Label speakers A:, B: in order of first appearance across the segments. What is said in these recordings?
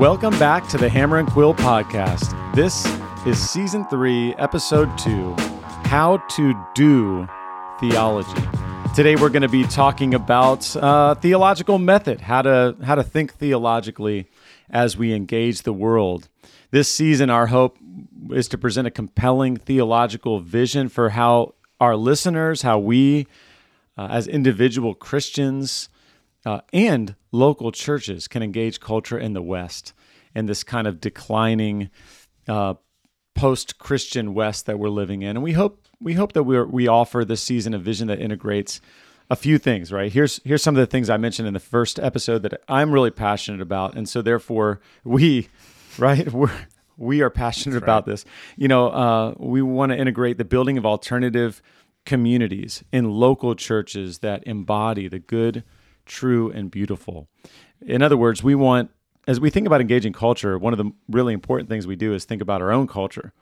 A: Welcome back to the Hammer and Quill podcast. This is season three, episode two How to Do Theology. Today we're going to be talking about uh, theological method, how to how to think theologically as we engage the world. This season, our hope is to present a compelling theological vision for how our listeners, how we, uh, as individual Christians, uh, and local churches can engage culture in the West in this kind of declining uh, post-Christian West that we're living in. And we hope we hope that we we offer this season a vision that integrates a few things. Right here's here's some of the things I mentioned in the first episode that I'm really passionate about, and so therefore we, right, we're we are passionate That's about this. You know, uh, we want to integrate the building of alternative communities in local churches that embody the good true, and beautiful. In other words, we want, as we think about engaging culture, one of the really important things we do is think about our own culture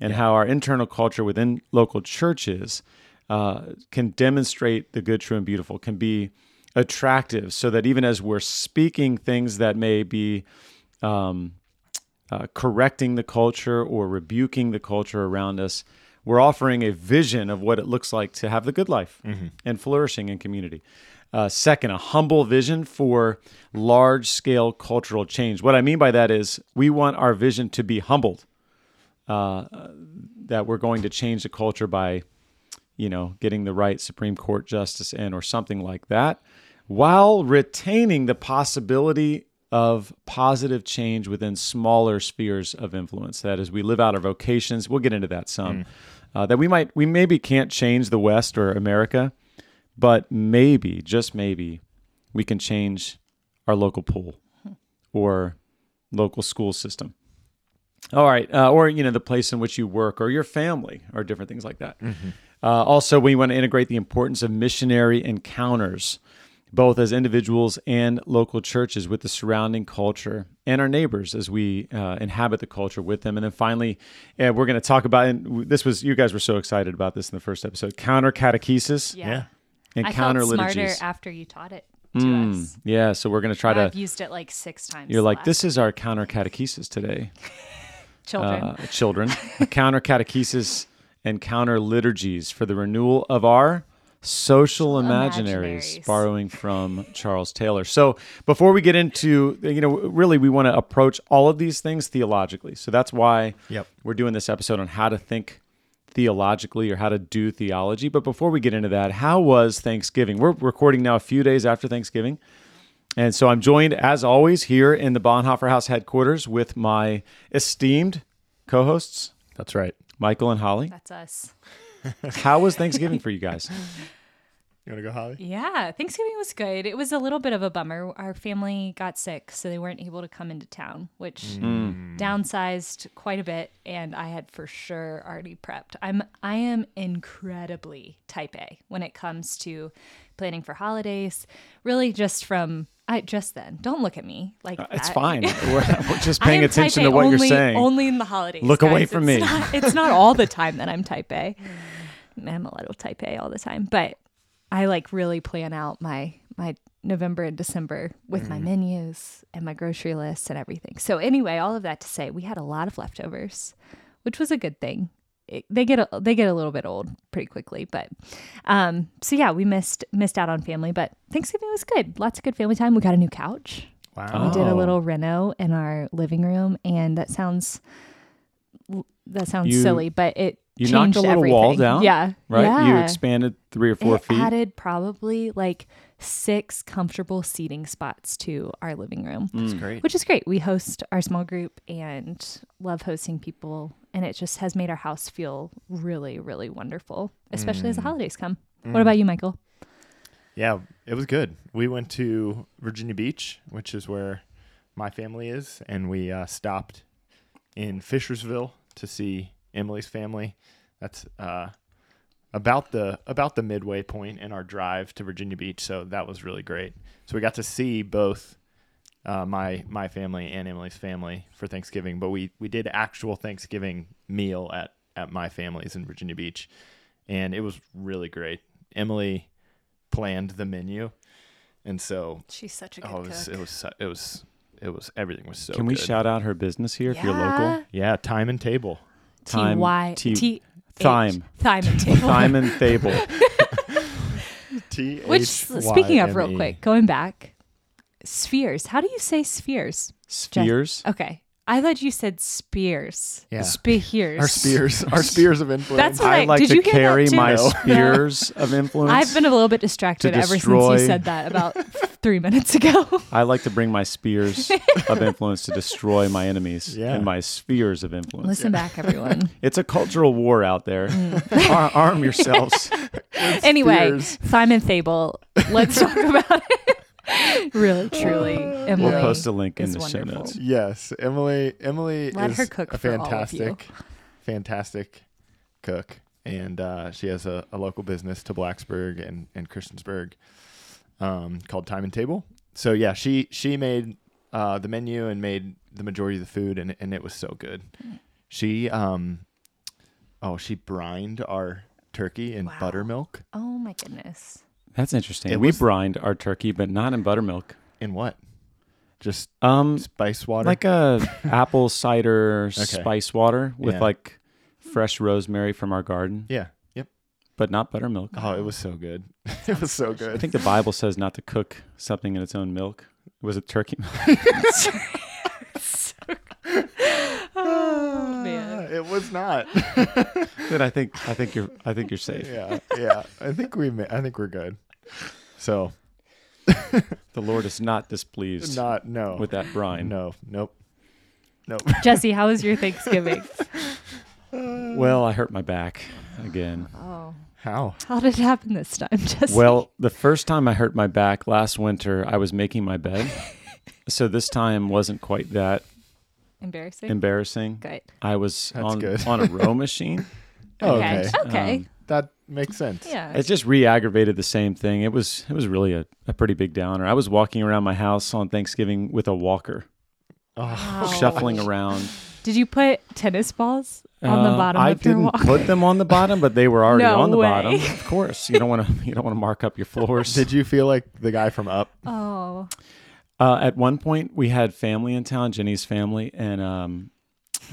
A: and yeah. how our internal culture within local churches uh, can demonstrate the good, true, and beautiful, can be attractive, so that even as we're speaking things that may be um, uh, correcting the culture or rebuking the culture around us, we're offering a vision of what it looks like to have the good life mm-hmm. and flourishing in community. Uh, second, a humble vision for large scale cultural change. What I mean by that is we want our vision to be humbled, uh, that we're going to change the culture by, you know, getting the right Supreme Court justice in or something like that, while retaining the possibility of positive change within smaller spheres of influence. That as we live out our vocations, we'll get into that some. Mm. Uh, that we might, we maybe can't change the West or America but maybe, just maybe, we can change our local pool or local school system. All right, uh, or you know the place in which you work or your family or different things like that. Mm-hmm. Uh, also, we want to integrate the importance of missionary encounters, both as individuals and local churches, with the surrounding culture and our neighbors as we uh, inhabit the culture with them. And then finally, uh, we're going to talk about. And this was you guys were so excited about this in the first episode. Counter catechesis.
B: Yeah. yeah
A: and I counter
B: felt
A: liturgies.
B: smarter after you taught it to
A: mm,
B: us.
A: Yeah, so we're going to try
B: I've
A: to.
B: used it like six times.
A: You're like, this is our counter catechesis today.
B: children.
A: Uh, children. counter catechesis and counter liturgies for the renewal of our social imaginaries, imaginaries, borrowing from Charles Taylor. So before we get into, you know, really we want to approach all of these things theologically. So that's why
C: yep.
A: we're doing this episode on how to think theologically or how to do theology. But before we get into that, how was Thanksgiving? We're recording now a few days after Thanksgiving. And so I'm joined, as always, here in the Bonhoeffer Haus headquarters with my esteemed co hosts.
C: That's right.
A: Michael and Holly.
B: That's us.
A: How was Thanksgiving for you guys?
C: You want to go, Holly?
B: Yeah, Thanksgiving was good. It was a little bit of a bummer. Our family got sick, so they weren't able to come into town, which mm. downsized quite a bit. And I had for sure already prepped. I'm I am incredibly type A when it comes to planning for holidays. Really, just from I just then. Don't look at me like uh,
A: it's fine. We're, we're, just paying attention to what
B: only,
A: you're saying.
B: Only in the holidays.
A: Look
B: guys.
A: away from
B: it's
A: me.
B: Not, it's not all the time that I'm type A. I'm a little type A all the time, but I like really plan out my my November and December with mm. my menus and my grocery lists and everything. So anyway, all of that to say, we had a lot of leftovers, which was a good thing. It, they get a, they get a little bit old pretty quickly, but um, so yeah, we missed missed out on family, but Thanksgiving was good. Lots of good family time. We got a new couch.
C: Wow.
B: We did a little reno in our living room, and that sounds that sounds you, silly, but it
A: you knocked a little
B: everything.
A: wall down.
B: Yeah.
A: Right?
B: Yeah.
A: You expanded three or four
B: it
A: feet.
B: added probably like six comfortable seating spots to our living room.
C: That's mm. great.
B: Which is great. We host our small group and love hosting people. And it just has made our house feel really, really wonderful, especially mm. as the mm. holidays come. Mm. What about you, Michael?
C: Yeah, it was good. We went to Virginia Beach, which is where my family is, and we uh, stopped in Fishersville to see Emily's family. That's uh, about the about the midway point in our drive to Virginia Beach. So that was really great. So we got to see both uh, my my family and Emily's family for Thanksgiving. But we we did actual Thanksgiving meal at at my family's in Virginia Beach, and it was really great. Emily planned the menu, and so
B: she's such a good
C: oh, it was,
B: cook.
C: It was it was it was everything was so.
A: Can we
C: good.
A: shout out her business here if you're local?
C: Yeah, Thyme and Table.
B: T
A: Time-
B: Y
A: T-
B: T
A: Thyme.
B: Thyme and table.
A: Simon Thable.
C: T
B: Which speaking of real quick, going back, spheres. How do you say spheres?
A: Spheres.
B: Okay. I thought you said spears.
C: Yeah.
B: Spears.
C: Our spears, our spears of influence.
B: That's what
A: I
B: I-
A: like
B: did
A: to
B: you hear
A: carry my
B: No.
A: spheres of influence.
B: I've been a little bit distracted ever since you said that about three minutes ago.
A: I like to bring my spears of influence to destroy my enemies
C: Yeah.
A: and my spheres of influence.
B: Listen back, everyone.
A: It's a cultural war out there.
B: Mm.
A: Ar- arm yourselves.
B: anyway,
C: Spears.
B: Simon Thable. Let's talk about it. Really, truly, Emily.
A: We'll post a link in
B: is
A: the show notes.
C: Yes, Emily. Emily
B: Let
C: is
B: her cook
C: a
B: for all of you.
C: fantastic, fantastic cook, and uh, she has a, a local business to Blacksburg and and Christiansburg, um, called Thyme and Table. So yeah, she she made uh, the menu and made the majority of the food, and and it was so good. She um, oh, she brined our turkey in
B: Wow.
C: buttermilk.
B: Oh my goodness.
A: That's interesting.
C: It
A: we
C: was-
A: brined our turkey, but not in buttermilk.
C: In what? Just
A: Um,
C: spice water.
A: like a apple cider
C: Okay.
A: spice water with
C: Yeah.
A: like fresh rosemary from our garden,
C: yeah. Yep.
A: but not buttermilk.
C: Oh, it was so good. it was so good.
A: I
C: good.
A: think the Bible says not to cook something in its own milk. Was it turkey milk?
B: Oh man.
C: It was not.
A: then I think I think you're I think you're safe.
C: yeah, yeah. I think we. Ma- I think we're good. So
A: The Lord is not displeased
C: not no
A: with that brine.
C: No, nope, nope.
B: Jesse, how was your Thanksgiving?
A: Well, I hurt my back again.
B: Oh.
C: How?
B: How did it happen this time, Jesse?
A: Well, the first time I hurt my back last winter, I was making my bed. so this time wasn't quite that
B: embarrassing.
A: embarrassing.
B: Good.
A: I was
C: That's
A: on
C: good.
A: on a row machine.
C: Oh,
B: Okay.
C: okay.
B: Okay.
A: Um,
C: That makes sense.
B: yeah.
A: It just re-aggravated the same thing. It was it was really a, a pretty big downer. I was walking around my house on Thanksgiving with a walker,
C: Oh,
B: Wow.
A: shuffling around.
B: Did you put tennis balls on the
A: Uh,
B: bottom
A: I
B: of your
A: didn't
B: walk?
A: put them on the bottom, but they were already
B: No
A: on the
B: way.
A: bottom. Of course, you don't want to you don't want to mark up your floors.
C: Did you feel like the guy from Up?
B: Oh.
A: Uh, at one point, we had family in town, Jenny's family, and um,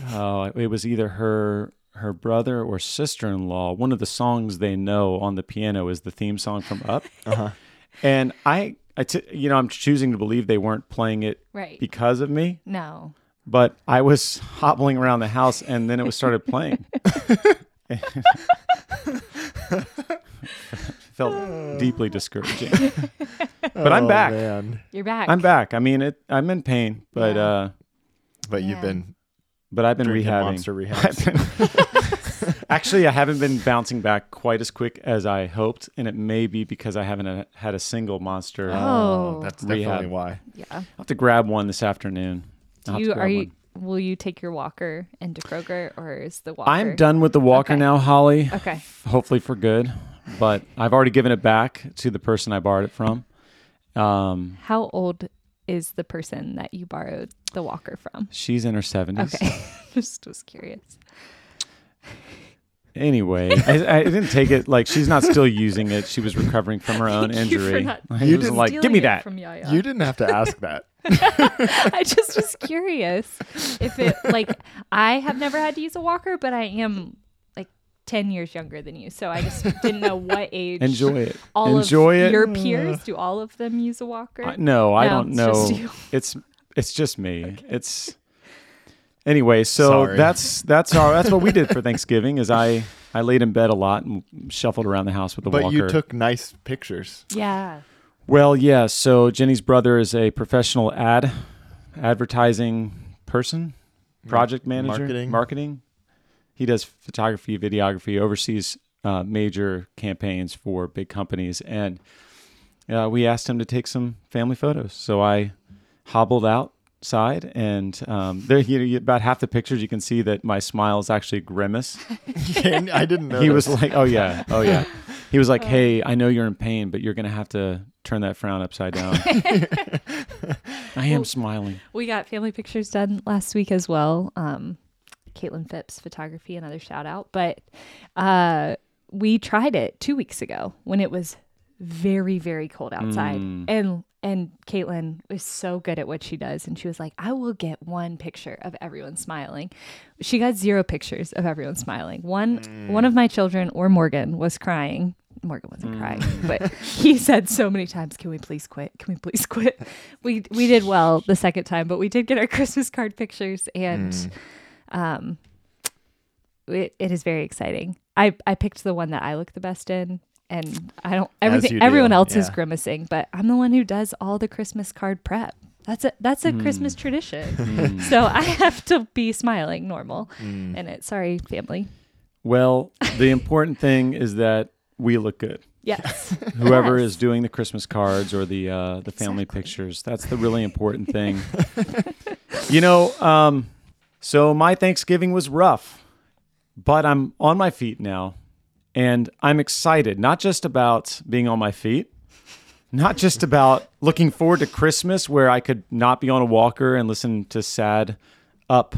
A: oh, it was either her her brother or sister in law. One of the songs they know on the piano is the theme song from Up,
C: Uh-huh.
A: and I, I t- you know, I'm choosing to believe they weren't playing it
B: Right.
A: because of me,
B: no.
A: but I was hobbling around the house, and then it was started playing. Felt deeply discouraging, but I'm
C: Oh,
A: back.
C: Man.
B: You're back.
A: I'm back. I mean, it. I'm in pain, but
B: Yeah.
A: uh,
C: But you've been
A: but I've been
C: drinking
A: rehabbing.
C: monster
A: I've
C: rehabs.
A: been- Actually, I haven't been bouncing back quite as quick as I hoped, and it may be because I haven't uh, had a single monster.
B: Oh.
C: Oh, that's
A: Rehab.
C: definitely why.
B: yeah.
A: I'll have to grab one this afternoon. I'll
B: Do you are you
A: one.
B: will you take your walker into Kroger or is the walker
A: I'm done with the walker
B: Okay.
A: now, Holly.
B: Okay.
A: Hopefully for good, but I've already given it back to the person I borrowed it from. Um,
B: How old is the person that you borrowed the walker from?
A: she's in her seventies.
B: Okay. Just was curious.
A: Anyway, I, I didn't take it like she's not still using it. She was recovering from her own
B: Thank you for
A: injury.
B: not
A: I
C: You
A: was
C: didn't
A: like, give
B: Stealing
A: me
B: it
A: that.
B: From Yaya.
C: You didn't have to ask that.
B: I just was curious if it like I have never had to use a walker, but I am like ten years younger than you, so I just didn't know what age.
A: Enjoy it.
B: all
A: Enjoy
B: of
A: it.
B: your mm. peers do all of them use a walker?
A: I- no, I
B: No,
A: don't
B: it's
A: know.
B: just you.
A: It's it's just me. It's anyway. So
C: Sorry.
A: that's that's our that's what we did for Thanksgiving. Is I I laid in bed a lot and shuffled around the house with the
C: but
A: walker.
C: you took nice pictures.
B: yeah.
A: well, yeah. So Jenny's brother is a professional ad advertising person, project manager,
C: Marketing.
A: marketing. He does photography, videography, oversees uh, major campaigns for big companies, and uh, we asked him to take some family photos. So I hobbled outside, and um, there, you know, about half the pictures you can see that my smile is actually grimace.
C: And I didn't know.
A: he was like, "Oh yeah, oh yeah." He was like, "Hey, I know you're in pain, but you're gonna have to turn that frown upside down." I am smiling.
B: We got family pictures done last week as well. Um, Caitlin Phipps Photography, another shout out. But uh, we tried it two weeks ago when it was very, very cold outside.
A: Mm.
B: And and Caitlin is so good at what she does. And she was like, I will get one picture of everyone smiling. She got zero pictures of everyone smiling. One one of my children or Morgan was crying. Morgan wasn't crying, but he said so many times, Can we please quit? Can we please quit? We we did well the second time, but we did get our Christmas card pictures and um it, it is very exciting. I, I picked the one that I look the best in and I don't everything
C: do,
B: everyone else is grimacing, but I'm the one who does all the Christmas card prep. That's a that's a Christmas tradition. so I have to be smiling normal
C: Mm.
B: in it. Sorry, family.
A: Well, the important thing is that we look good.
B: Yes.
A: Whoever
B: Yes.
A: is doing the Christmas cards or the uh, the family
B: Exactly.
A: pictures, that's the really important thing. you know, um, so my Thanksgiving was rough, but I'm on my feet now, and I'm excited. Not just about being on my feet, not just about looking forward to Christmas, where I could not be on a walker and listen to sad, up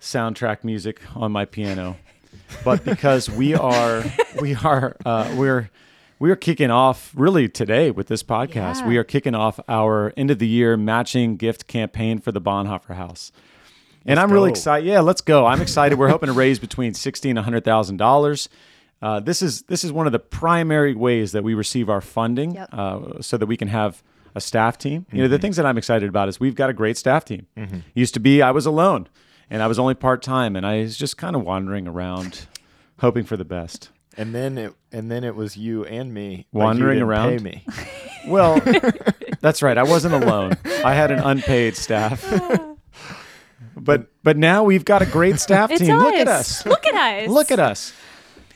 A: soundtrack music on my piano, but because we are we are uh, we're we are kicking off really today with this podcast.
B: Yeah.
A: We are kicking off our end of the year matching gift campaign for the Bonhoeffer Haus. And I'm really excited. Yeah, let's go. I'm excited. We're hoping to raise between sixty and hundred thousand dollars. Uh, this is this is one of the primary ways that we receive our funding,
B: Yep.
A: uh, so that we can have a staff team. You know, the things that I'm excited about is we've got a great staff team. Used to be I was alone, and I was only part time, and I was just kind of wandering around, hoping for the best.
C: And then it and then it was you and me but you
A: Wandering
C: didn't
A: around?
C: Pay me.
A: Well, that's right. I wasn't alone. I had an unpaid staff. But but now we've got a great staff team. Look at us.
B: Look at us.
A: Look at us.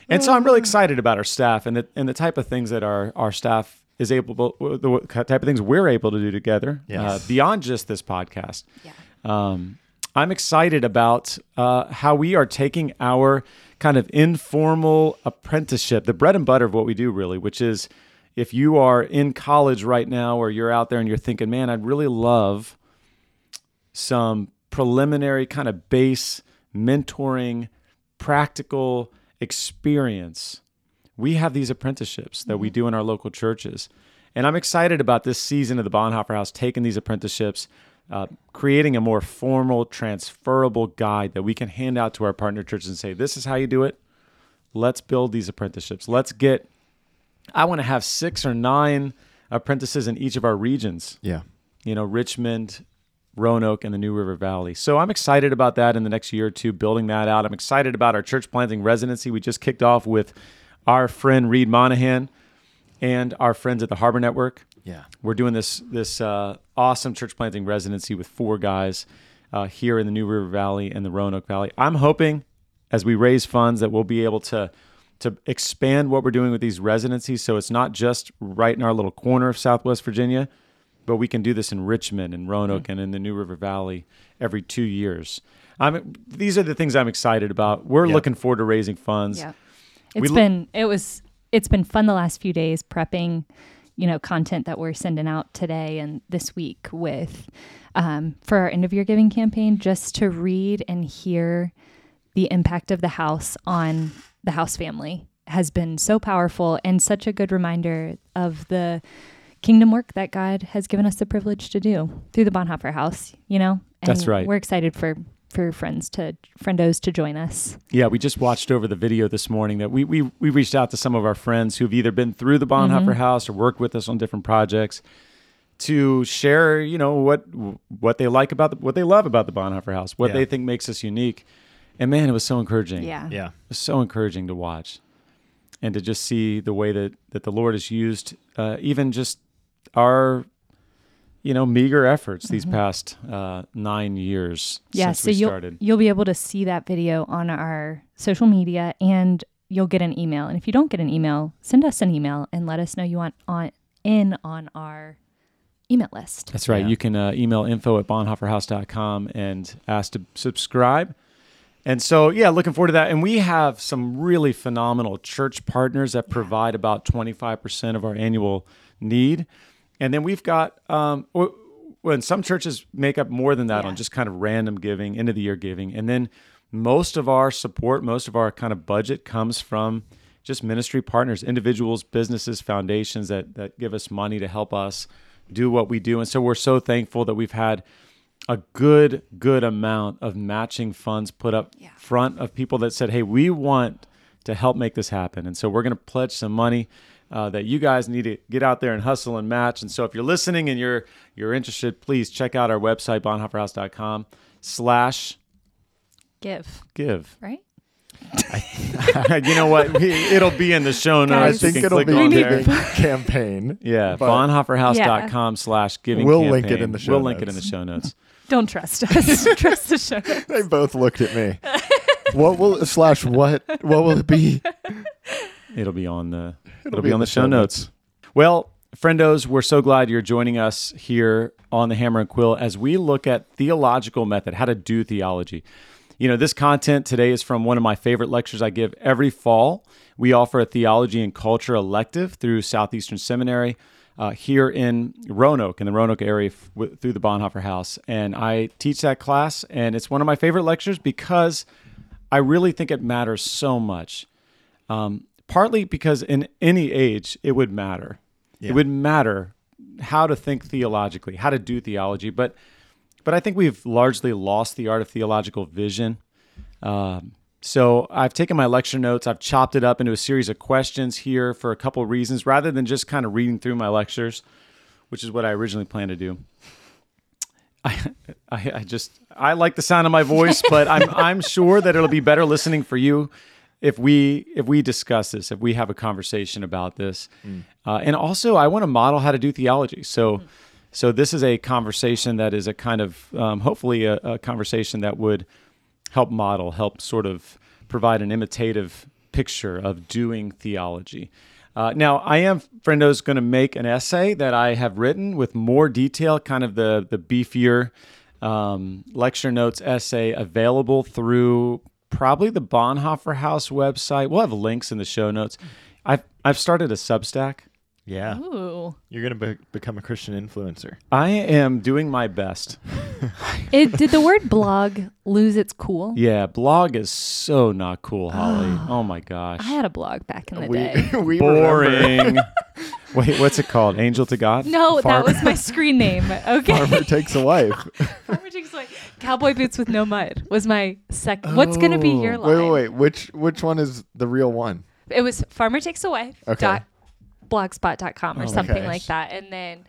A: And so I'm really excited about our staff and the and the type of things that our our staff is able the type of things we're able to do together uh, beyond just this podcast.
B: Yeah.
A: Um, I'm excited about uh, how we are taking our kind of informal apprenticeship, the bread and butter of what we do, really, which is if you are in college right now or you're out there and you're thinking, man, I'd really love some preliminary kind of base mentoring, practical experience. We have these apprenticeships that we do in our local churches. And I'm excited about this season of the Bonhoeffer Haus taking these apprenticeships, uh, creating a more formal, transferable guide that we can hand out to our partner churches and say, this is how you do it. Let's build these apprenticeships. Let's get, I want to have six or nine apprentices in each of our regions
C: Yeah.
A: you know, Richmond, Roanoke, and the New River Valley. So I'm excited about that in the next year or two, building that out. I'm excited about our church planting residency. We just kicked off with our friend Reed Monahan and our friends at the Harbor Network.
C: Yeah.
A: We're doing this this uh, awesome church planting residency with four guys uh, here in the New River Valley and the Roanoke Valley. I'm hoping as we raise funds that we'll be able to to expand what we're doing with these residencies so it's not just right in our little corner of Southwest Virginia, but we can do this in Richmond and Roanoke and in the New River Valley every two years. I'm, these are the things I'm excited about. We're
C: Yeah.
A: looking forward to raising funds.
B: Yeah.
A: We
B: It's
A: lo-
B: been it was it's been fun the last few days prepping, you know, content that we're sending out today and this week with um, for our end of year giving campaign, just to read and hear the impact of the house on the house family has been so powerful and such a good reminder of the kingdom work that God has given us the privilege to do through the Bonhoeffer Haus, you know? And
A: That's right.
B: We're excited for for friends to friendos to join us.
A: Yeah, we just watched over the video this morning that we we we reached out to some of our friends who've either been through the Bonhoeffer Haus or worked with us on different projects to share, you know, what what they like about the, what they love about the Bonhoeffer Haus, what
C: Yeah.
A: they think makes us unique. And man, it was so encouraging.
B: Yeah.
C: Yeah.
A: It was so encouraging to watch and to just see the way that that the Lord has used uh, even just our you know meager efforts these past uh, nine years
B: Mm-hmm. Yeah,
A: since
B: so
A: we
B: you'll
A: started.
B: you'll be able to see that video on our social media and you'll get an email. And if you don't get an email, send us an email and let us know you want on in on our email list.
A: That's right.
C: Yeah.
A: You can uh, email info at bonhoefferhaus.com and ask to subscribe. And so, yeah, looking forward to that. And we have some really phenomenal church partners that provide about 25% of our annual need. And then we've got, um, when some churches make up more than that
B: Yeah.
A: on just kind of random giving, end of the year giving. And then most of our support, most of our kind of budget comes from just ministry partners, individuals, businesses, foundations that, that give us money to help us do what we do. And so we're so thankful that we've had a good, good amount of matching funds put up
B: Yeah.
A: front of people that said, hey, we want to help make this happen. And so we're going to pledge some money. Uh, that you guys need to get out there and hustle and match. And so if you're listening and you're you're interested, please check out our website, bonhoefferhaus.com slash
B: Give,
A: give.
B: right?
A: you know what? It'll be in the show
C: I
A: notes.
B: Guys,
A: You
C: think it'll be
A: on
C: the
A: there.
C: campaign.
A: Yeah,
C: but-
A: bonhoefferhaus.com slash giving
C: We'll link it in the show
A: We'll link it in the show notes.
B: Don't trust us. trust the show.
C: They both looked at me. what will slash what? What will it be?
A: It'll be on the it'll, be, on the, show notes. Well, friendos, we're so glad you're joining us here on the Hammer and Quill as we look at theological method, how to do theology. You know, this content today is from one of my favorite lectures I give every fall. We offer a theology and culture elective through Southeastern Seminary uh, here in Roanoke, in the Roanoke area, f- w- through the Bonhoeffer Haus. And I teach that class, and it's one of my favorite lectures because I really think it matters so much um, partly because in any age it would matter. It would matter how to think theologically, how to do theology, but but I think we've largely lost the art of theological vision. Um, so I've taken my lecture notes, I've chopped it up into a series of questions here for a couple reasons, rather than just kind of reading through my lectures, which is what I originally planned to do. I, I, I just I like the sound of my voice, but I'm I'm sure that it'll be better listening for you if we if we discuss this, if we have a conversation about this, uh, and also I want to model how to do theology. So so this is a conversation that is a kind of um, hopefully a, a conversation that would help model, help sort of provide an imitative picture of doing theology. Uh, now, I am, friendos, going to make an essay that I have written with more detail, kind of the the beefier um, lecture notes essay available through probably the Bonhoeffer Haus website. We'll have links in the show notes. I've I've started a Substack.
C: Yeah,
B: Ooh.
C: you're gonna be- become a Christian influencer.
A: I am doing my best.
B: It, did the word blog lose its cool?
A: Yeah, blog is so not cool, Holly. oh my gosh.
B: I had a blog back in the
C: We
B: day.
C: we remember.
A: Boring. Wait, what's it called? Angel to God?
B: No,
A: Farm-
B: that was my screen name. Okay.
C: Farmer takes a wife.
B: Farmer takes away. Cowboy boots with no mud was my sec. What's gonna be your
A: Oh.
B: line?
C: Wait, wait, wait. Which which one is the real one?
B: It was farmer takes a wife.
C: Okay.
B: Dot blogspot.com or
A: Oh,
B: something
C: okay.
B: like that, and then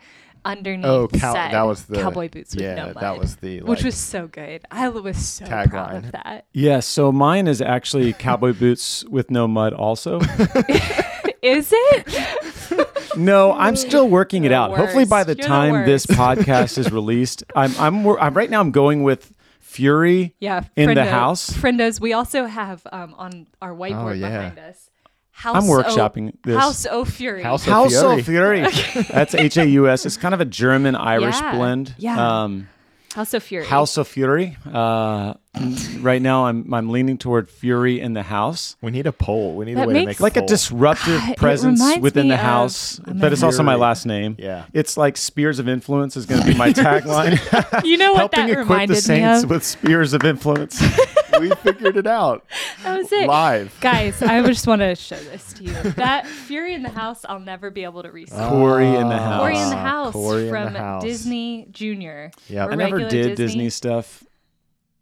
B: underneath
C: Oh, cow-
B: said
C: that was the
B: cowboy boots with
C: yeah,
B: no mud.
C: that was the
B: which was so good. I was so proud of that.
A: Yeah, so mine is actually cowboy boots with no mud also.
B: Is it?
A: No, I'm still working it out.
B: the
A: Hopefully by the
B: You're the
A: time this podcast is released, I'm I'm, I'm right now I'm going with Fury.
B: Yeah.
A: In the house?
B: Friendos. We also have um, on our whiteboard
C: Oh, yeah.
B: behind us. House
A: I'm
B: O-
A: workshopping this.
B: House O Fury.
C: House O
A: House
C: Fury.
A: of Fury. That's H A U S. It's kind of a German Irish
B: Yeah.
A: blend.
B: Yeah.
A: Um,
B: House of Fury.
A: House of Fury. Uh, right now, I'm I'm leaning toward Fury in the house.
C: We need a poll. We need
B: That
C: a way to make a
A: like a disruptive
B: It
A: presence within the house,
B: I'm
A: but it's also my last name.
C: Yeah.
A: It's like spears of influence is going to be my tagline.
B: You know what
A: Helping
B: that
A: equip
B: reminded
A: the
B: me
A: saints
B: of?
A: with spears of influence.
C: we figured it out
B: That was it.
C: live.
B: Guys, I just want to show this to you. That Fury in the House, I'll never be able to resee.
A: Cory in the house.
B: Cory in the House
C: Cory in
B: from
C: the House.
B: Disney Junior.
C: Yep.
B: Or
A: I never
B: regular
A: did
B: Disney.
A: Disney, stuff.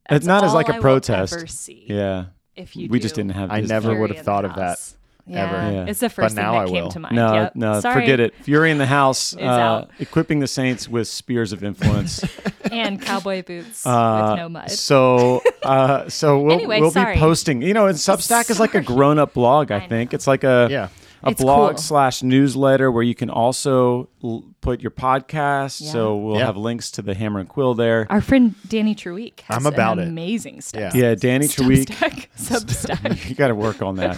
B: That's
A: It's not as
B: all
A: like a
B: I will
A: protest.
B: ever see
A: Yeah,
B: If you
A: we
B: do
A: just didn't have.
C: I
A: Disney.
C: never would have thought
B: the
C: of that,
B: House. Yeah.
C: ever.
A: Yeah.
B: It's the first thing
C: now
B: that
C: I
B: came
C: will.
B: to mind.
A: No,
B: Yep.
A: no,
B: Sorry.
A: forget it. Fury in the house, uh,
B: out.
A: equipping the saints with spears of influence.
B: And cowboy boots
A: Uh,
B: with no mud.
A: So, uh, so we'll,
B: Anyway,
A: we'll
B: sorry.
A: be posting. You know, and Substack is like a grown-up blog. I,
B: I
A: think
B: know.
A: it's like a
C: Yeah.
A: a
B: It's
A: blog
B: cool.
A: slash newsletter where you can also l- put your podcast.
B: Yeah.
A: So we'll
C: Yeah.
A: have links to the Hammer and Quill there.
B: Our friend Dani Treweek has
C: I'm about
B: an
C: it.
B: amazing stuff.
C: Yeah.
A: yeah, Dani Treweek.
B: Substack. Substack.
A: you got to work on that.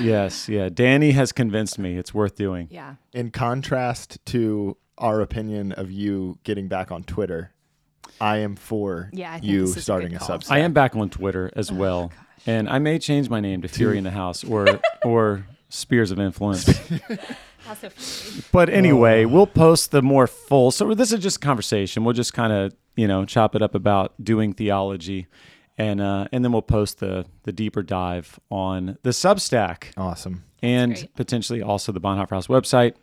A: Yes, yeah. Dani has convinced me it's worth doing.
B: yeah.
C: In contrast to our opinion of you getting back on Twitter, I am for
B: Yeah, I think
C: you
B: this is a
C: starting a,
B: call.
C: Substack.
A: I am back on Twitter as oh, well, and I may change my name to Fury in the House or or Spears of Influence.
B: House of
A: But anyway, oh. we'll post the more full. So this is just a conversation. We'll just kind of you know chop it up about doing theology, and uh, and then we'll post the the deeper dive on the Substack
C: Awesome.
A: and potentially also the Bonhoeffer Haus website.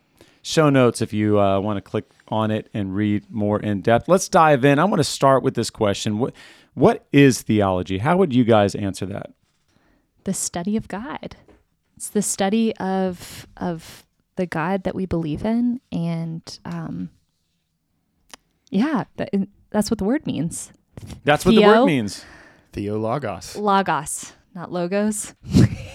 A: Show notes if you uh, want to click on it and read more in depth. Let's dive in. I want to start with this question. What what is theology? How would you guys answer that?
B: The study of God. It's the study of of the God that we believe in, and um, yeah, that, that's what the word means.
A: That's what the word means.
C: Theologos.
B: Logos, not logos.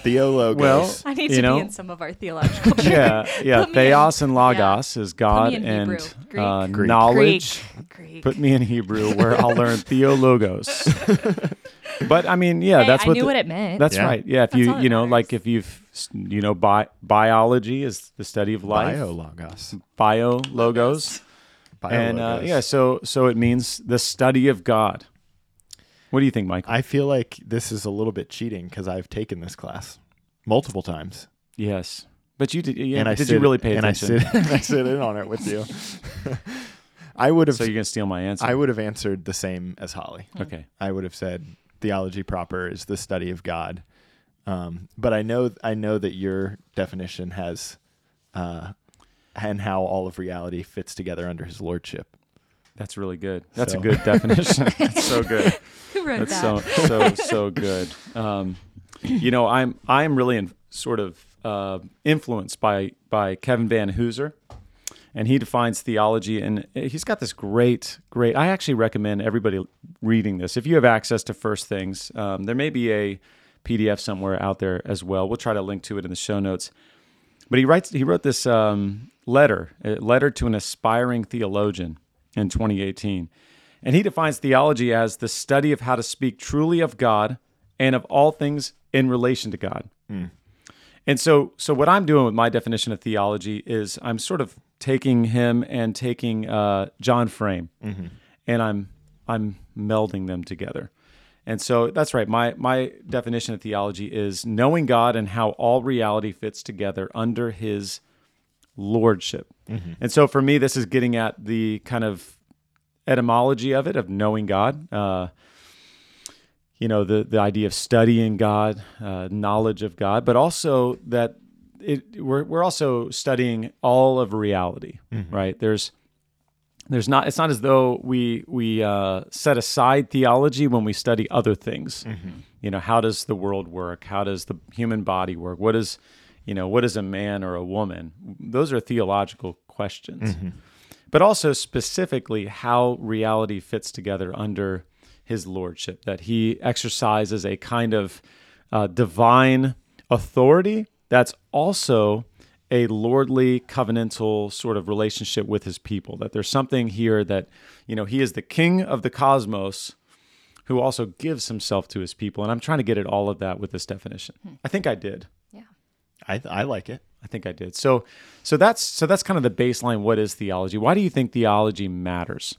C: Theologos.
A: Well,
B: I need
A: You
B: to
A: know?
B: be in some of our theological.
A: Yeah, yeah.
B: Put me in-
A: Theos and logos is God
B: in
A: and
B: Greek.
A: uh,
C: Greek.
A: knowledge.
B: Greek.
A: Put me in Hebrew where I'll learn theologos. but I mean, yeah,
B: Hey,
A: that's
B: I
A: what
B: knew
A: the-
B: what it meant.
A: That's
C: Yeah.
A: right. Yeah, if
B: That's
A: you you know
B: matters.
A: like if you've you know bi- biology is the study of life.
C: Biologos.
A: Bio logos. And uh,
C: Biologos.
A: yeah, so so it means the study of God. What do you think, Michael?
C: I feel like this is a little bit cheating because I've taken this class multiple times.
A: yes, but you did. Yeah,
C: and I
A: did
C: sit,
A: you really pay
C: and I
A: attention?
C: sit, and I sit in on it with you. I would have
A: so you're gonna steal my answer?
C: I would have answered the same as Holly.
A: okay.
C: I would have said theology proper is the study of God. Um, but I know I know that your definition has uh, and how all of reality fits together under his lordship.
A: That's really good. That's
C: So-
A: a good definition. That's so good.
B: Wrote
A: That's
B: that?
A: so so so good. Um, you know, I'm I'm really in, sort of uh, influenced by by Kevin Vanhoozer, and he defines theology, and he's got this great great. I actually recommend everybody reading this if you have access to First Things. Um, there may be a PDF somewhere out there as well. We'll try to link to it in the show notes. But he writes he wrote this um, letter, a letter to an aspiring theologian in 2018. And he defines theology as the study of how to speak truly of God and of all things in relation to God. Hmm. And so so what I'm doing with my definition of theology is I'm sort of taking him and taking uh, John Frame mm-hmm. and I'm I'm melding them together. And so that's right. My my definition of theology is knowing God and how all reality fits together under his lordship. Mm-hmm. And so for me this is getting at the kind of etymology of it of knowing God. Uh, you know the the idea of studying God, uh, knowledge of God, but also that it we're we're also studying all of reality, right? There's there's not it's not as though we we uh, set aside theology when we study other things. You know, how does the world work? How does the human body work? What is you know what is a man or a woman? Those are theological questions but also specifically how reality fits together under his lordship, that he exercises a kind of uh, divine authority that's also a lordly covenantal sort of relationship with his people that there's something here that you know he is the king of the cosmos who also gives himself to his people and i'm trying to get at all of that with this definition i think i did
B: yeah.
C: I I like it.
A: I think I did. So so that's so that's kind of the baseline what is theology? Why do you think theology matters?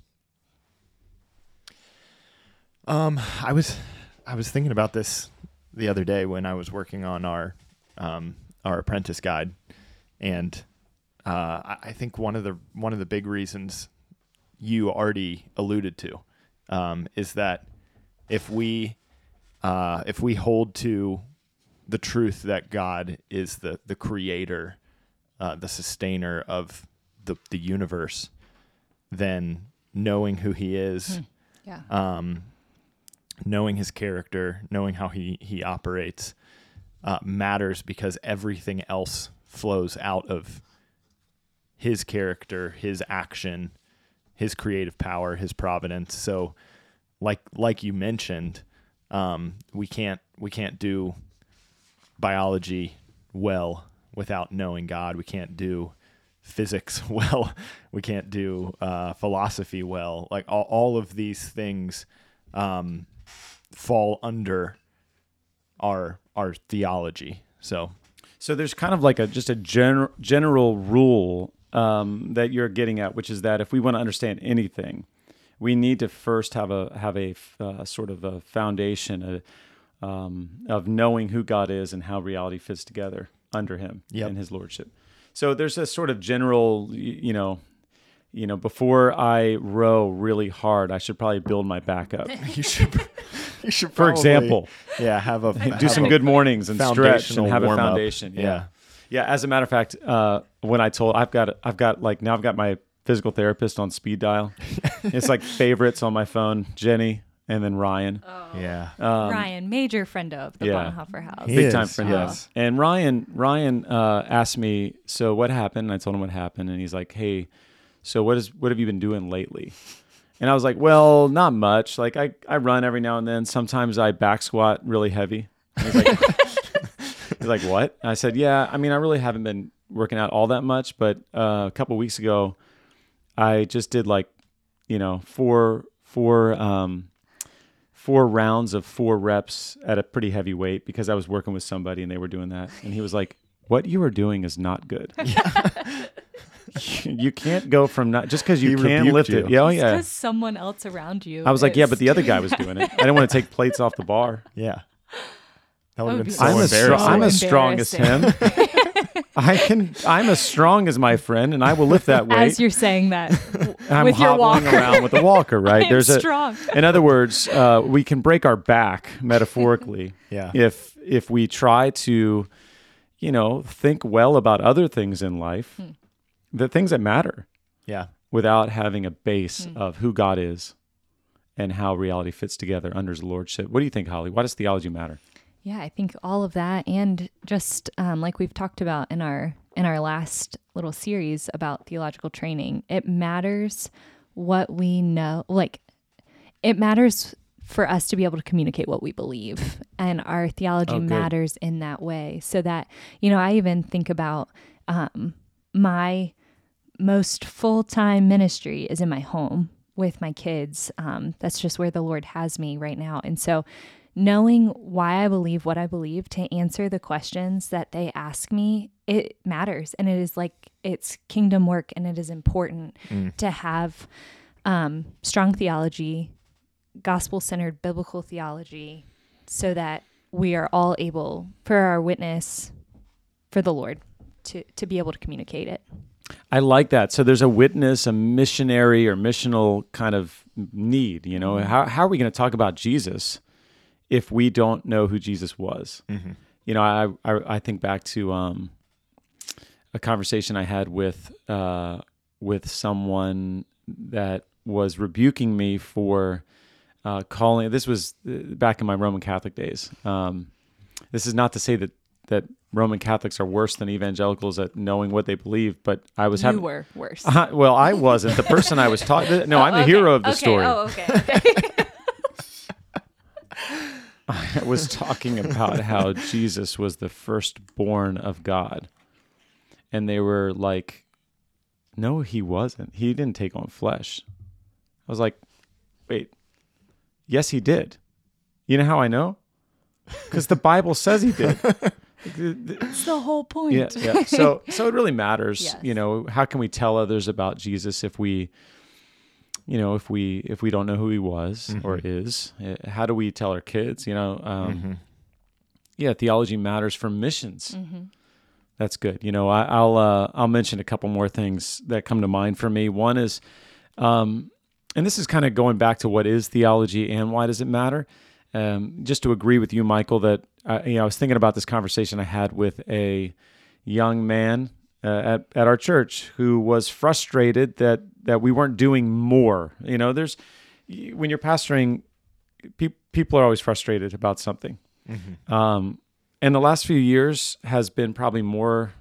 C: Um, I was I was thinking about this the other day when I was working on our um, our apprentice guide, and uh, I think one of the one of the big reasons you already alluded to um, is that if we uh, if we hold to the truth that God is the the creator, uh, the sustainer of the the universe, then knowing who He is
B: Yeah.
C: um, knowing his character, knowing how he he operates, uh, matters because everything else flows out of his character, his action, his creative power, his providence. So, like like you mentioned, um, we can't we can't do biology well without knowing God. We can't do physics well. We can't do uh, philosophy well. Like all, all of these things um, fall under our our theology. So
A: So there's kind of like a just a general general rule um, that you're getting at, which is that if we want to understand anything, we need to first have a have a uh, sort of a foundation a, um, of knowing who God is and how reality fits together under Him
C: Yep.
A: and His lordship. So there's a sort of general, you know, you know, before I row really hard, I should probably build my back up.
C: you should you should
A: For example,
C: yeah have a
A: do
C: have
A: some
C: a
A: good mornings and stretch and have a foundation.
C: Yeah.
A: Yeah. As a matter of fact, uh, when I told I've got I've got like now I've got my physical therapist on speed dial. it's like favorites on my phone, Jenny, and then Ryan. Oh.
C: Yeah.
A: Um,
B: Ryan, major friend of the
A: yeah.
B: Bonhoeffer Haus.
C: He
A: big
C: is,
A: time friend.
C: yes.
A: Yeah. And Ryan, Ryan uh, asked me, so what happened? And I told him what happened, and he's like, hey, so what is what have you been doing lately? And I was like, well, not much. Like I, I run every now and then. Sometimes I back squat really heavy. And he's like, he's like, what? And I said, yeah. I mean, I really haven't been working out all that much, but uh, a couple weeks ago, I just did like, you know, four four um, four rounds of four reps at a pretty heavy weight because I was working with somebody and they were doing that. And he was like, What you are doing is not good. you can't go from not just because you
C: He
A: can
C: rebuked
A: lift
C: you.
A: Oh, it. Yeah, oh, yeah.
B: Because someone else around you.
A: I was like, Yeah, but the other guy was doing it. I didn't want to take plates off the bar.
C: Yeah. That would
B: would
C: have
B: be
C: been so
A: I'm as, strong,
C: embarrassing.
A: I'm as strong as him. I can. I'm as strong as my friend, and I will lift that weight.
B: As you're saying that
A: I'm
B: with your
A: hobbling
B: walker.
A: around with a walker, right?
B: I am
A: There's a
B: strong.
A: in other words, uh, we can break our back metaphorically
C: Yeah.
A: if if we try to, you know, think well about other things in life,
B: Hmm.
A: the things that matter,
C: yeah.
A: without having a base
B: Hmm.
A: of who God is and how reality fits together under His lordship. What do you think, Holly? Why does theology matter?
B: Yeah, I think all of that, and just um, like we've talked about in our in our last little series about theological training, it matters what we know. Like, it matters for us to be able to communicate what we believe, and our theology
A: Oh,
B: matters in that way. So that you know, I even think about um, my most full time ministry is in my home with my kids. Um, that's just where the Lord has me right now. And so, knowing why I believe what I believe to answer the questions that they ask me, it matters. And it is like it's kingdom work and it is important to have um, strong theology, gospel centered biblical theology, so that we are all able, for our witness, for the Lord, to, to be able to communicate it.
A: I like that. So there's a witness, a missionary or missional kind of need. You know, how how are we going to talk about Jesus if we don't know who Jesus was? You know, I, I I think back to um, a conversation I had with uh, with someone that was rebuking me for uh, calling. This was uh, back in my Roman Catholic days. Um, this is not to say that that Roman Catholics are worse than evangelicals at knowing what they believe, but I was
B: You
A: having.
B: were worse.
A: Uh, well, I wasn't. The person I was talking. No, I'm the
B: Okay,
A: hero of the
B: okay,
A: story.
B: Oh, okay.
A: I was talking about how Jesus was the firstborn of God. And they were like, no, he wasn't. He didn't take on flesh. I was like, wait, yes, he did. You know how I know? Because the Bible says he did.
B: That's the whole point.
A: yeah, yeah. So, so it really matters.
B: Yes.
A: You know, how can we tell others about Jesus if we, you know, if we if we don't know who he was or is? Uh, How do we tell our kids? You know, um, yeah, theology matters for missions. That's good. You know, I, I'll uh, I'll mention a couple more things that come to mind for me. One is, um, and this is kind of going back to what is theology and why does it matter. Um, just to agree with you, Michael, that uh, you know I was thinking about this conversation I had with a young man uh, at at our church who was frustrated that that we weren't doing more. You know, there's when you're pastoring, pe- people are always frustrated about something. Um, and the last few years has been probably more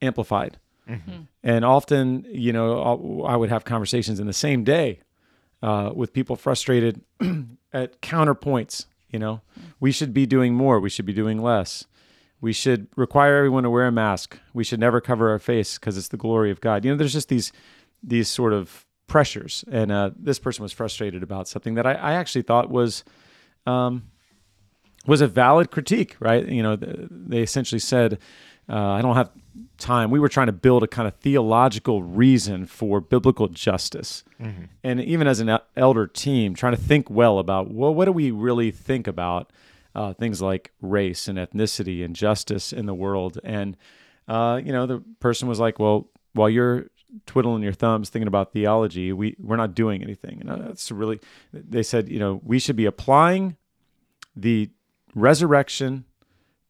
A: amplified. And often, you know, I'll- I would have conversations in the same day uh, with people frustrated at counterpoints. You know, we should be doing more. We should be doing less. We should require everyone to wear a mask. We should never cover our face because it's the glory of God. You know, there's just these these sort of pressures. And uh, this person was frustrated about something that I, I actually thought was um, was a valid critique, right? You know, they essentially said, uh, I don't have time. We were trying to build a kind of theological reason for biblical justice. And even as an elder team, trying to think well about, well, what do we really think about uh, things like race and ethnicity and justice in the world? And, uh, you know, the person was like, well, while you're twiddling your thumbs thinking about theology, we, we're not doing anything. And uh, that's really, they said, you know, we should be applying the resurrection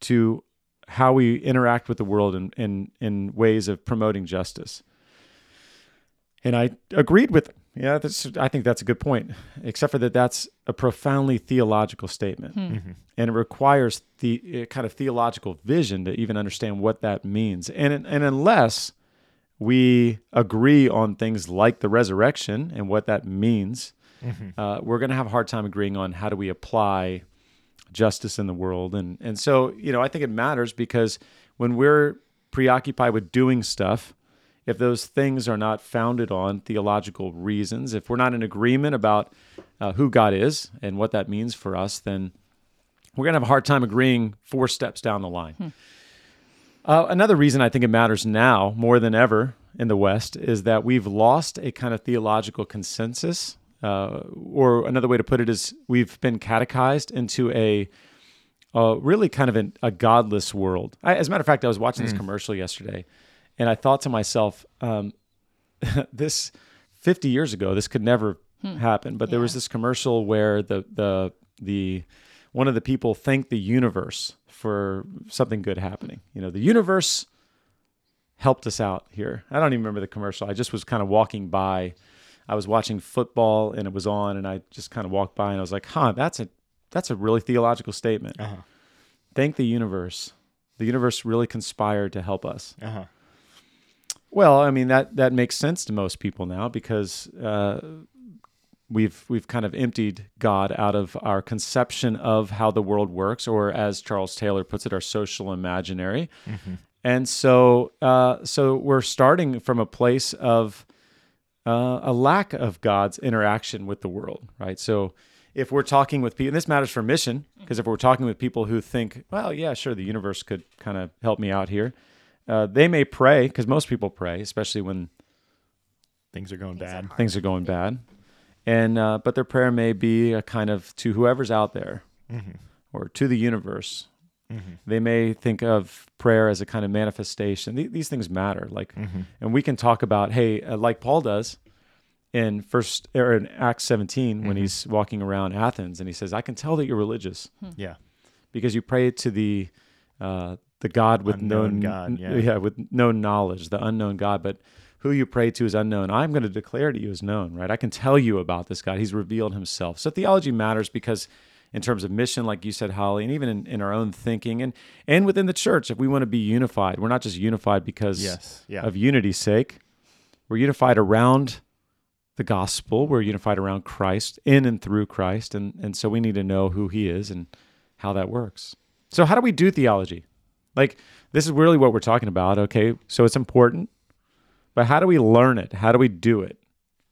A: to how we interact with the world in, in, in ways of promoting justice. And I agreed with yeah, that's, I think that's a good point. Except for that, that's a profoundly theological statement, and it requires the uh, kind of theological vision to even understand what that means. And and unless we agree on things like the resurrection and what that means, uh, we're going to have a hard time agreeing on how do we apply justice in the world. And and so you know, I think it matters because when we're preoccupied with doing stuff if those things are not founded on theological reasons, if we're not in agreement about uh, who God is and what that means for us, then we're going to have a hard time agreeing four steps down the line. Uh, another reason I think it matters now more than ever in the West is that we've lost a kind of theological consensus. Uh, or another way to put it is we've been catechized into a uh, really kind of an, a godless world. I, as a matter of fact, I was watching this commercial yesterday and I thought to myself, um, this 50 years ago, this could never happen. But there was this commercial where the the the one of the people thanked the universe for something good happening. You know, the universe helped us out here. I don't even remember the commercial. I just was kind of walking by. I was watching football and it was on, and I just kind of walked by and I was like, "Huh, that's a that's a really theological statement."
C: Uh-huh.
A: Thank the universe. The universe really conspired to help us.
C: Uh-huh.
A: Well, I mean that that makes sense to most people now because uh, we've we've kind of emptied God out of our conception of how the world works, or as Charles Taylor puts it, our social imaginary. And so, uh, so we're starting from a place of uh, a lack of God's interaction with the world, right? So, if we're talking with people, and this matters for mission, because if we're talking with people who think, well, yeah, sure, the universe could kind of help me out here, uh, they may pray, because most people pray, especially when
C: Things are going bad.
A: things are going bad, and uh, but their prayer may be a kind of to whoever's out there, or to the universe. They may think of prayer as a kind of manifestation. Th- these things matter, like, and we can talk about, hey, uh, like Paul does in first or in Acts 17 when he's walking around Athens, and he says, "I can tell that you're religious
C: Yeah.
A: because you pray to the uh, the God with
C: Unknown
A: known
C: God, yeah.
A: with known knowledge, the unknown God, but who you pray to is unknown. I'm going to declare to you as known, right? I can tell you about this God. He's revealed himself. So theology matters because in terms of mission, like you said, Holly, and even in, in our own thinking and and within the church, if we want to be unified, we're not just unified because
C: Yes. Yeah.
A: of unity's sake. We're unified around the gospel. We're unified around Christ, in and through Christ. And, and so we need to know who he is and how that works. So, how do we do theology? Like, this is really what we're talking about. Okay. So, it's important, but how do we learn it? How do we do it?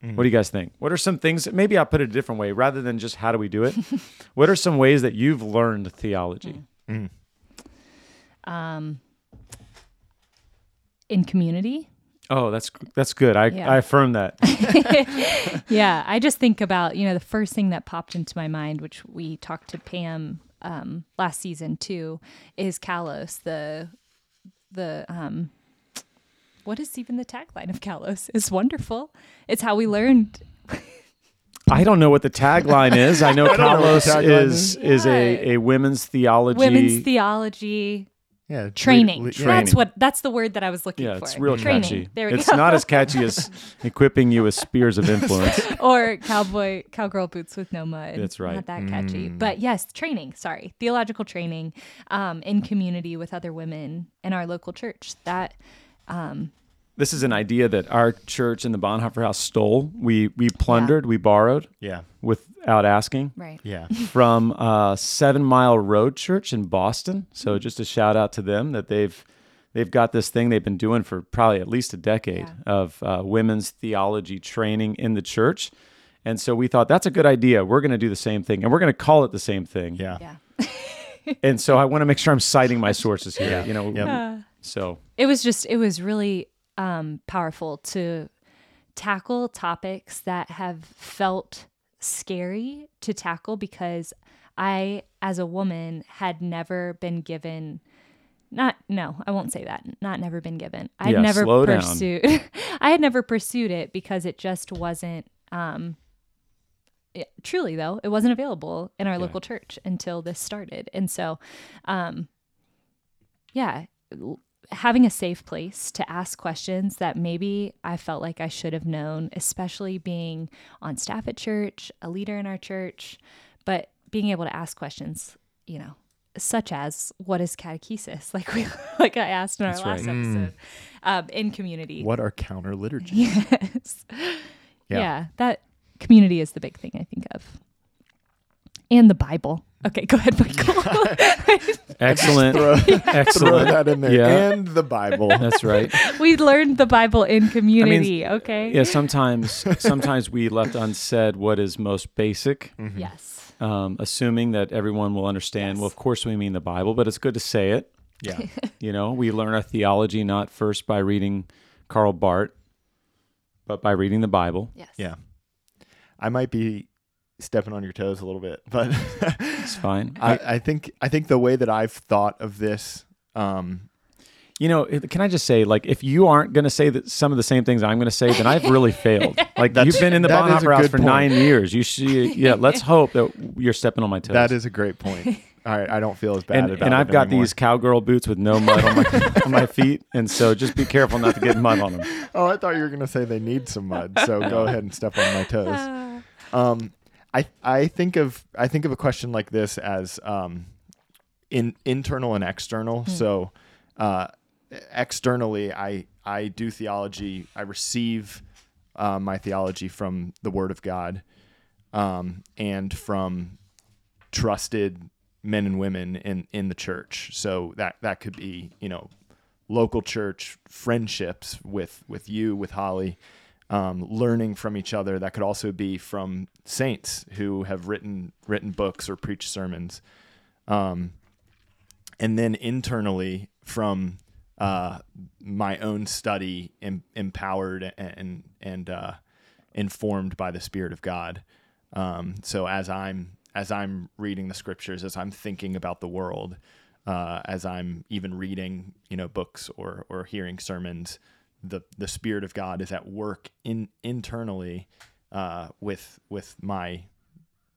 A: Mm-hmm. What do you guys think? What are some things? Maybe I'll put it a different way rather than just how do we do it? what are some ways that you've learned theology? Mm. Mm.
B: Um, in community.
A: Oh, that's that's good. I,
B: Yeah.
A: I affirm that.
B: yeah, I just think about, you know, the first thing that popped into my mind, which we talked to Pam um, last season too, is Kalos, the the um what is even the tagline of Kalos? It's wonderful. It's how we learned.
A: I don't know what the tagline is. I know
C: don't know what
A: Kalos
C: the tagline
A: is is a, a women's theology.
B: Women's theology
C: yeah.
B: training.
C: le- yeah.
B: That's what that's the word that I was looking
A: yeah,
B: for.
A: it's real
B: training.
A: catchy.
B: There we
A: it's
B: go.
A: not as catchy as equipping you with spears of influence.
B: or cowboy cowgirl boots with no mud.
A: That's right.
B: Not that catchy. But yes, training, sorry. Theological training um, in community with other women in our local church. That
A: This is an idea that our church in the Bonhoeffer Haus stole. We we plundered, we borrowed
C: Yeah.
A: without asking
B: right.
C: Yeah.
A: from uh, Seven Mile Road Church in Boston. So just a shout out to them that they've they've got this thing they've been doing for probably at least a decade
B: Yeah.
A: of uh, women's theology training in the church. And so we thought that's a good idea. We're going to do the same thing, and we're going to call it the same thing.
C: Yeah.
B: Yeah.
A: And so I want to make sure I'm citing my sources here.
C: Yeah.
A: You know.
C: Yep.
A: So
B: It was just it was really um, powerful to tackle topics that have felt scary to tackle because I, as a woman, had never been given. Not no, I won't say that. Not never been given. I'd
A: Yeah,
B: never pursued. I had never pursued it because it just wasn't. Um, it- truly though, it wasn't available in our local church until this started, and so, um, yeah, having a safe place to ask questions that maybe I felt like I should have known, especially being on staff at church, a leader in our church, but being able to ask questions, you know, such as what is catechesis, like we like I asked in our
A: That's
B: last
A: right.
B: episode, um, in community.
C: What are counter liturgies?
B: Yes.
C: Yeah.
B: yeah, that community is the big thing I think of, and the Bible. Okay, go ahead, Michael.
A: Excellent.
C: Throw, throw that in there.
A: Yeah.
C: And the Bible.
A: That's right.
B: we learned the Bible in community. okay.
A: Yeah, sometimes sometimes we left unsaid what is most basic,
B: Yes.
A: um, assuming that everyone will understand. Well, of course we mean the Bible, but it's good to say it.
C: yeah.
A: You know, we learn our theology not first by reading Karl Barth, but by reading the Bible.
B: Yes.
C: Yeah. I might be stepping on your toes a little bit, but
A: It's fine.
C: I, I think I think the way that I've thought of this, um,
A: You know, can I just say, like, if you aren't going to say that some of the same things I'm going to say, then I've really failed. Like, you've been in the
C: that is a
A: Bonhoeffer
C: Haus
A: for
C: point.
A: nine years. You should, yeah. Let's hope that you're stepping on my toes.
C: that is a great point. All right, I don't feel as bad
A: and,
C: about
A: and
C: it
A: I've got
C: anymore.
A: these cowgirl boots with no mud on my on my feet, and so just be careful not to get mud on them.
C: Oh, I thought you were going to say they need some mud, so go ahead and step on my toes. Um, I I think of I think of a question like this as um, in internal and external. So, uh, externally, I I do theology. I receive uh, my theology from the Word of God, um, and from trusted men and women in in the church. So that that could be you know local church friendships with with you with Holly um, learning from each other that could also be from saints who have written written books or preached sermons. Um, and then internally from uh, my own study em- empowered and and uh, informed by the spirit of God. Um, so as I'm as I'm reading the scriptures as I'm thinking about the world uh, as I'm even reading, you know, books or or hearing sermons, the the Spirit of God is at work in internally uh, with with my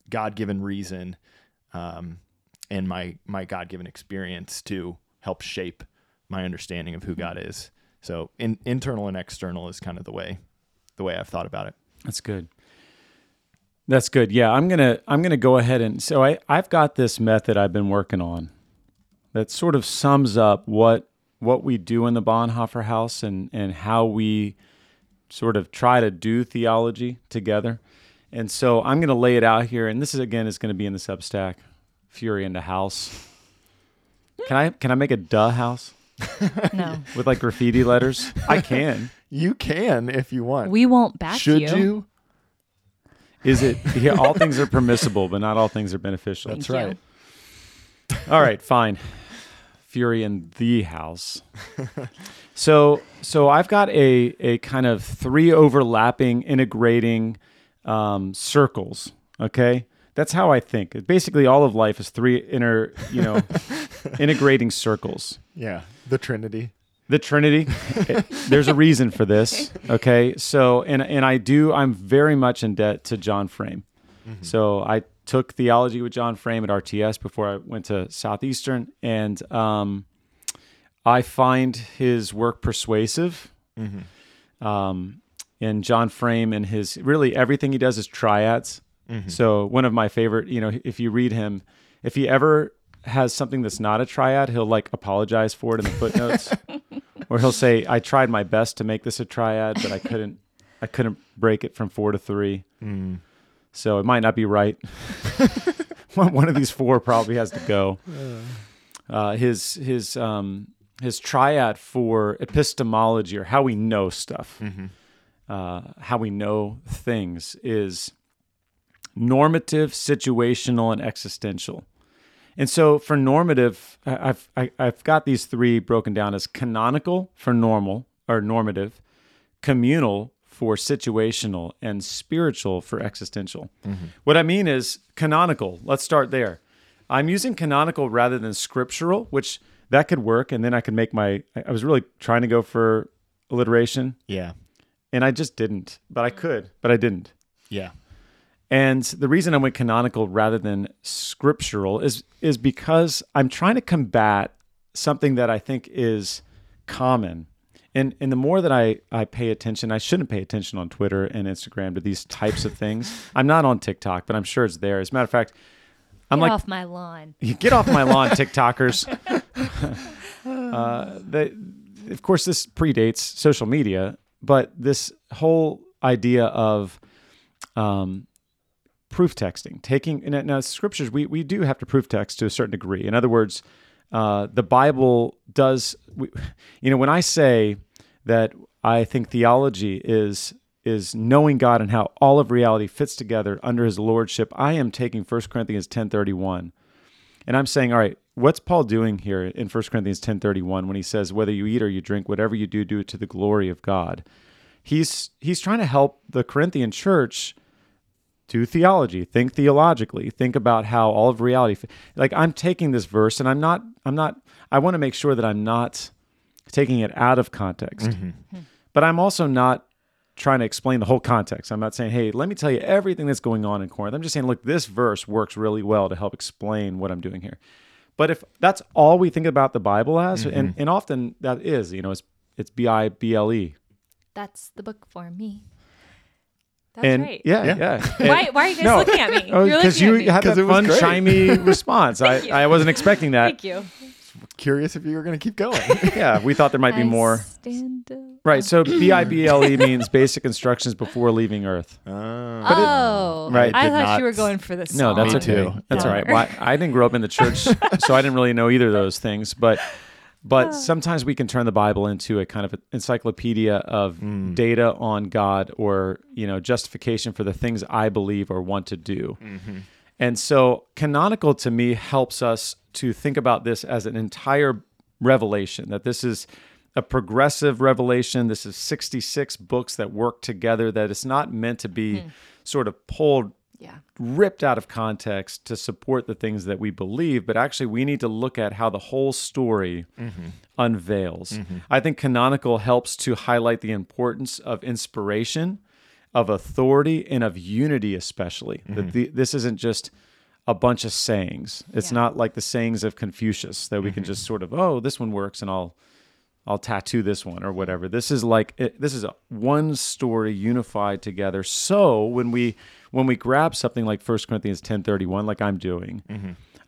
C: God given reason um, and my my God given experience to help shape my understanding of who God is. So in, internal and external is kind of the way the way I've thought about it.
A: That's good. That's good. Yeah, I'm gonna I'm gonna go ahead and so I I've got this method I've been working on that sort of sums up what what we do in the Bonhoeffer Haus and and how we sort of try to do theology together. And so I'm gonna lay it out here, and this is again is gonna be in the Substack, Furey in the House. Can I can I make a duh house
B: No.
A: with like graffiti letters? I can.
C: You can if you want.
B: We won't back
C: Should
B: you.
C: you?
A: Is it yeah, all things are permissible, but not all things are beneficial.
C: That's
B: Thank you.
C: right.
A: All right, fine. Furey in the house. so so I've got a a kind of three overlapping, integrating um, circles. Okay, that's how I think. Basically, all of life is three inner, you know, integrating circles.
C: Yeah. The Trinity.
A: The Trinity. it- there's a reason for this. Okay. So, and and I do. I'm very much in debt to John Frame. So I took theology with John Frame at RTS before I went to Southeastern, and um, I find his work persuasive. Um, and John Frame and his really everything he does is triads. So one of my favorite, you know, if you read him, if he ever has something that's not a triad, he'll like apologize for it in the footnotes, or he'll say, "I tried my best to make this a triad, but I couldn't. I couldn't break it from four to three. So it might not be right. one of these four probably has to go. Uh, his his um, his triad for epistemology or how we know stuff, uh, how we know things is normative, situational, and existential. And so for normative, I- I've I, I've got these three broken down as canonical for normal or normative, communal for situational, and spiritual for existential. Mm-hmm. What I mean is canonical. Let's start there. I'm using canonical rather than scriptural, which that could work, and then I could make my. I I was really trying to go for alliteration,
C: Yeah.
A: and I just didn't. But I could, but I didn't.
C: Yeah.
A: And the reason I went canonical rather than scriptural is is because I'm trying to combat something that I think is common. And and the more that I I pay attention, I shouldn't pay attention on Twitter and Instagram to these types of things. I'm not on TikTok, but I'm sure it's there. As a matter of fact, I'm
B: Get
A: like
B: off my lawn.
A: get off my lawn, TikTokers. uh, they, of course, this predates social media, but this whole idea of um, proof texting, taking now, now scriptures, we we do have to proof text to a certain degree. In other words, uh, the Bible does. We, you know, when I say that I think theology is is knowing God and how all of reality fits together under His lordship, I am taking 1 Corinthians ten thirty one, and I'm saying, all right, what's Paul doing here in 1 Corinthians ten thirty one when he says, whether you eat or you drink, whatever you do, do it to the glory of God. He's he's trying to help the Corinthian church do theology, think theologically, think about how all of reality. Like I'm taking this verse, and I'm not. I'm not. I want to make sure that I'm not taking it out of context, mm-hmm. but I'm also not trying to explain the whole context. I'm not saying, hey, let me tell you everything that's going on in Corinth. I'm just saying, look, this verse works really well to help explain what I'm doing here. But if that's all we think about the Bible as, mm-hmm. and, and often that is, you know, it's it's B I B L E.
B: That's the book for me. That's
A: And
B: right.
A: yeah,
C: Yeah.
A: yeah.
B: Why, why are you guys
A: No.
B: looking at me?
A: Oh, because
B: looking
A: you
B: at me.
A: had
C: 'Cause
A: that
C: it
A: fun,
C: great.
A: chimey response. I,
B: you.
A: I wasn't expecting that.
B: Thank you.
C: Curious if you were going to keep going.
A: Yeah, we thought there might be
B: I
A: more.
B: stand up.
A: Right. So B I B L E means basic instructions before leaving Earth.
C: Uh,
B: Oh,
A: Right.
B: I thought
C: not-
B: you were going for this.
A: No, that's
C: Me
A: okay.
C: too.
A: That's
B: No.
A: all right. Well, I, I didn't grow up in the church, so I didn't really know either of those things. But but ah. sometimes we can turn the Bible into a kind of encyclopedia of mm. data on God or you know justification for the things I believe or want to do. Mm-hmm. And so canonical to me helps us to think about this as an entire revelation. That this is a progressive revelation. This is 66 books that work together. That it's not meant to be hmm. sort of pulled
B: Yeah.
A: ripped out of context to support the things that we believe, but actually we need to look at how the whole story mm-hmm. unveils. Mm-hmm. I think canonical helps to highlight the importance of inspiration, of authority, and of unity, especially. That mm-hmm. the, this isn't just a bunch of sayings. It's
B: Yeah.
A: not like the sayings of Confucius that we can just sort of, oh, this one works and I'll I'll tattoo this one or whatever. This is like it, this is a one story unified together. So when we when we grab something like 1 Corinthians 10:31 like I'm doing,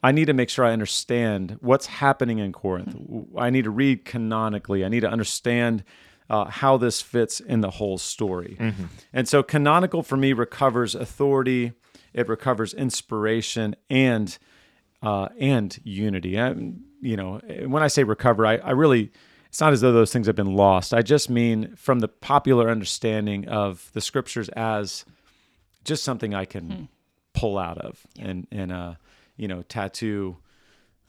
A: I need to make sure I understand what's happening in Corinth. I need to read canonically. I need to understand uh, how this fits in the whole story. And so canonical for me recovers authority, it recovers inspiration and uh, and unity. I, you know, when I say recover, I, I really, it's not as though those things have been lost. I just mean from the popular understanding of the scriptures as just something I can pull out of and, and, uh, you know, tattoo.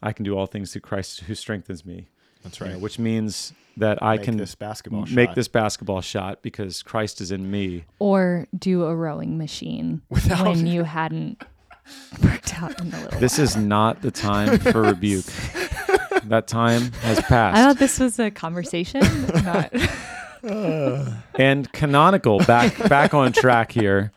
A: I can do all things through Christ who strengthens me.
C: That's
A: you know,
C: right.
A: which means that I
C: Make
A: can
C: this basketball
A: make
C: shot.
A: this basketball shot because Christ is in me.
B: Or do a rowing machine
C: Without-
B: when you hadn't worked out in a little
A: This
B: while.
A: is not the time for rebuke. that time has passed.
B: I thought this was a conversation, not
A: and canonical back back on track here.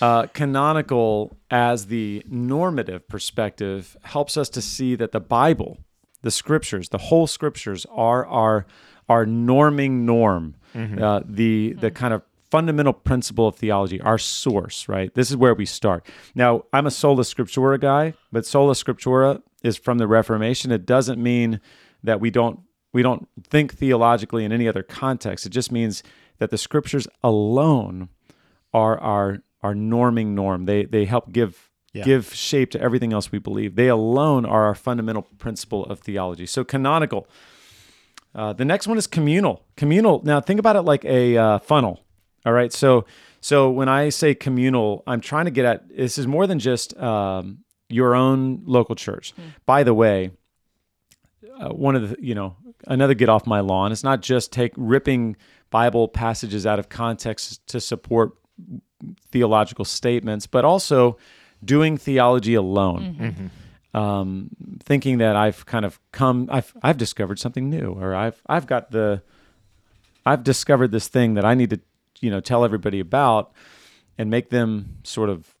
A: Uh, canonical as the normative perspective helps us to see that the bible the scriptures the whole scriptures are our our norming norm. Uh, the the kind of fundamental principle of theology our source right? This is where we start. Now i'm a sola scriptura guy but sola scriptura is from the reformation it doesn't mean that we don't we don't think theologically in any other context. It just means that the scriptures alone are our our norming norm. They they help give
C: Yeah.
A: give shape to everything else we believe. They alone are our fundamental principle of theology. So canonical. Uh, the next one is communal. Communal. Now think about it like a uh, funnel. All right. So so when I say communal, I'm trying to get at this is more than just um, your own local church. By the way, uh, one of the you know another get off my lawn it's not just take ripping bible passages out of context to support theological statements but also doing theology alone. Um, thinking that i've kind of come i've i've discovered something new or i've i've got the i've discovered this thing that i need to you know tell everybody about and make them sort of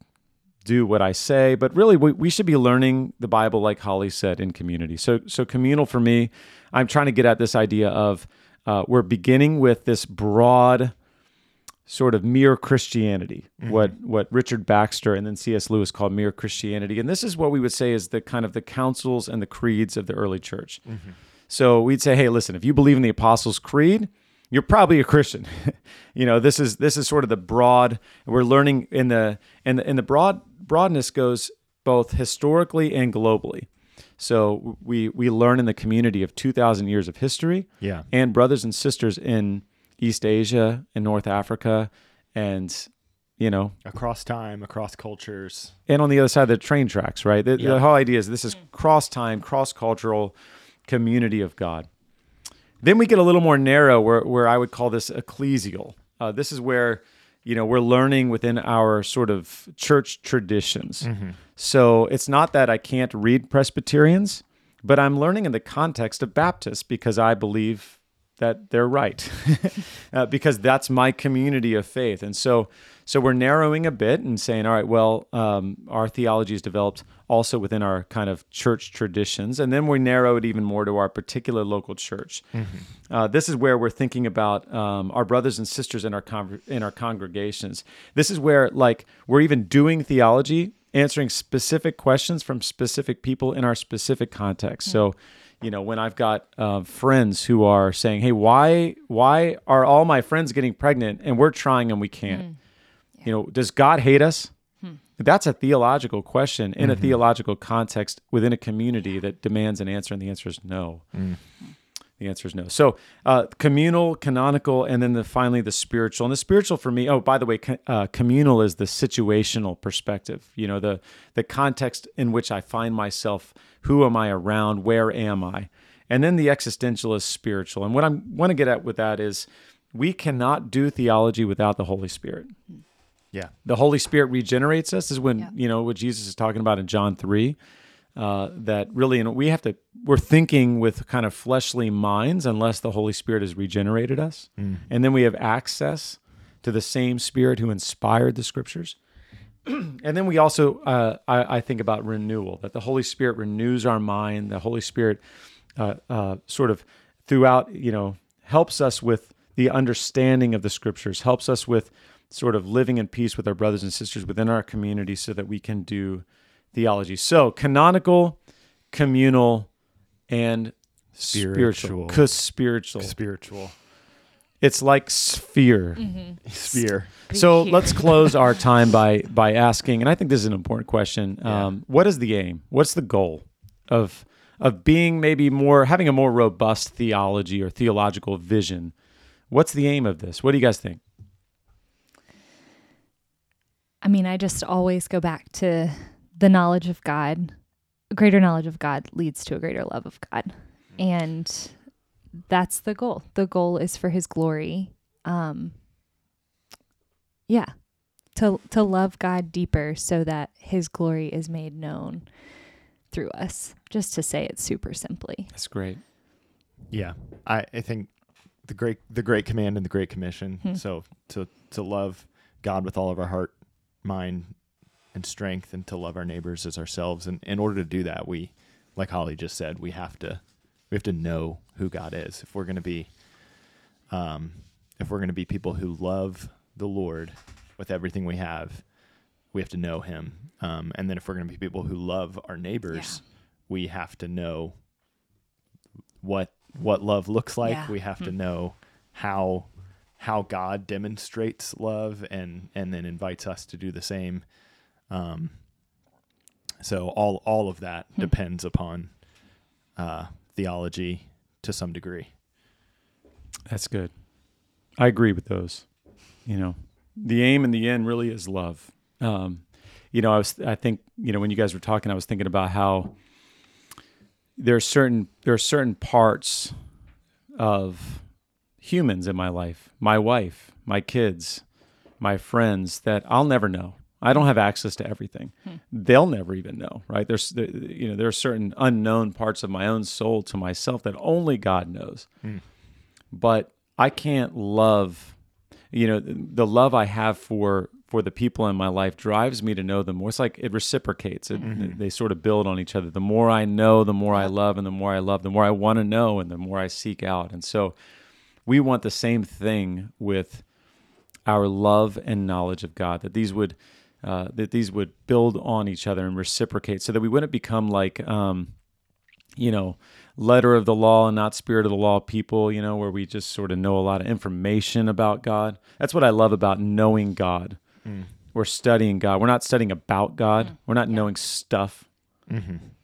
A: do what I say, but really we, we should be learning the Bible, like Holly said, in community. So, so communal for me, I'm trying to get at this idea of uh, we're beginning with this broad sort of mere Christianity, what what Richard Baxter and then C.S. Lewis called mere Christianity, and this is what we would say is the kind of the councils and the creeds of the early church. So we'd say, hey, listen, if you believe in the Apostles' Creed, you're probably a Christian. you know, this is this is sort of the broad. We're learning in the in the, and the broad broadness goes both historically and globally. So we we learn in the community of 2,000 years of history,
C: Yeah.
A: and brothers and sisters in East Asia and North Africa, and you know,
C: Across time, across cultures.
A: and on the other side of the train tracks, right? The, the whole idea is this is cross time, cross cultural community of God. Then we get a little more narrow, where where I would call this ecclesial. Uh, this is where you know we're learning within our sort of church traditions. So it's not that I can't read Presbyterians, but I'm learning in the context of Baptists because I believe that they're right, uh, because that's my community of faith. And so, so we're narrowing a bit and saying, all right, well, um, our theology is developed also within our kind of church traditions, and then we narrow it even more to our particular local church. Uh, this is where we're thinking about um, our brothers and sisters in our con- in our congregations. This is where like we're even doing theology, answering specific questions from specific people in our specific context. So, you know, when I've got uh, friends who are saying, "Hey, why why are all my friends getting pregnant and we're trying and we can't?" You know, does God hate us? That's a theological question in a theological context within a community that demands an answer, and the answer is no. The answer is no. So, uh, communal, canonical, and then the, finally the spiritual. And the spiritual for me, oh, by the way, co- uh, communal is the situational perspective. You know, the the context in which I find myself. Who am I around? Where am I? And then the existential is spiritual. And what I want to get at with that is, we cannot do theology without the Holy Spirit
C: Yeah.
A: the Holy Spirit regenerates us is when
B: Yeah.
A: you know what Jesus is talking about in John three. Uh, that really, and we have to. We're thinking with kind of fleshly minds unless the Holy Spirit has regenerated us, and then we have access to the same Spirit who inspired the Scriptures. and then we also, uh, I, I think about renewal. That the Holy Spirit renews our mind. The Holy Spirit, uh, uh, sort of throughout, you know, helps us with the understanding of the Scriptures. Helps us with sort of living in peace with our brothers and sisters within our community so that we can do theology. So, canonical, communal, and spiritual.
C: Spiritual.
A: Cause spiritual.
C: Spiritual.
A: It's like sphere.
C: Sphere.
A: So let's close our time by by asking, and I think this is an important question.
C: Yeah.
A: Um, what is the aim? What's the goal of of being maybe more having a more robust theology or theological vision? What's the aim of this? What do you guys think?
B: I mean, I just always go back to the knowledge of God. A greater knowledge of God leads to a greater love of God. And that's the goal. The goal is for his glory. Um yeah. To to love God deeper so that his glory is made known through us. Just to say it super simply.
A: That's great.
C: Yeah. I, I think the great the great command and the great commission.
B: Hmm.
C: So to to love God with all of our heart, mind, and strength, and to love our neighbors as ourselves. And in order to do that, we, like Holly just said, we have to we have to know who God is. If we're going to be, um, if we're going to be people who love the Lord with everything we have, we have to know Him. Um, and then if we're going to be people who love our neighbors, we have to know what what love looks like.
B: Yeah.
C: We have to know how how God demonstrates love and and then invites us to do the same. Um, so all all of that depends upon uh, theology to some degree.
A: That's good. I agree with those. You know, the aim in the end really is love. Um, you know, I was, I think, you know, when you guys were talking, I was thinking about how there are certain, there are certain parts of humans in my life, my wife, my kids, my friends that I'll never know. I don't have access to everything. Hmm. They'll never even know, right? There's, there- you know, there are certain unknown parts of my own soul to myself that only God knows hmm. but I can't love. you know, the love I have for for the people in my life drives me to know them more. It's like it reciprocates. It, mm-hmm. They sort of build on each other. The more I know, the more I love, and the more I love, the more I want to know, and the more I seek out. And so, we want the same thing with our love and knowledge of God. That these would uh, that these would build on each other and reciprocate, so that we wouldn't become like. Um, you know, letter of the law and not spirit of the law people, you know, where we just sort of know a lot of information about God. That's what I love about knowing God. We're studying God. We're not studying about God. We're not knowing stuff.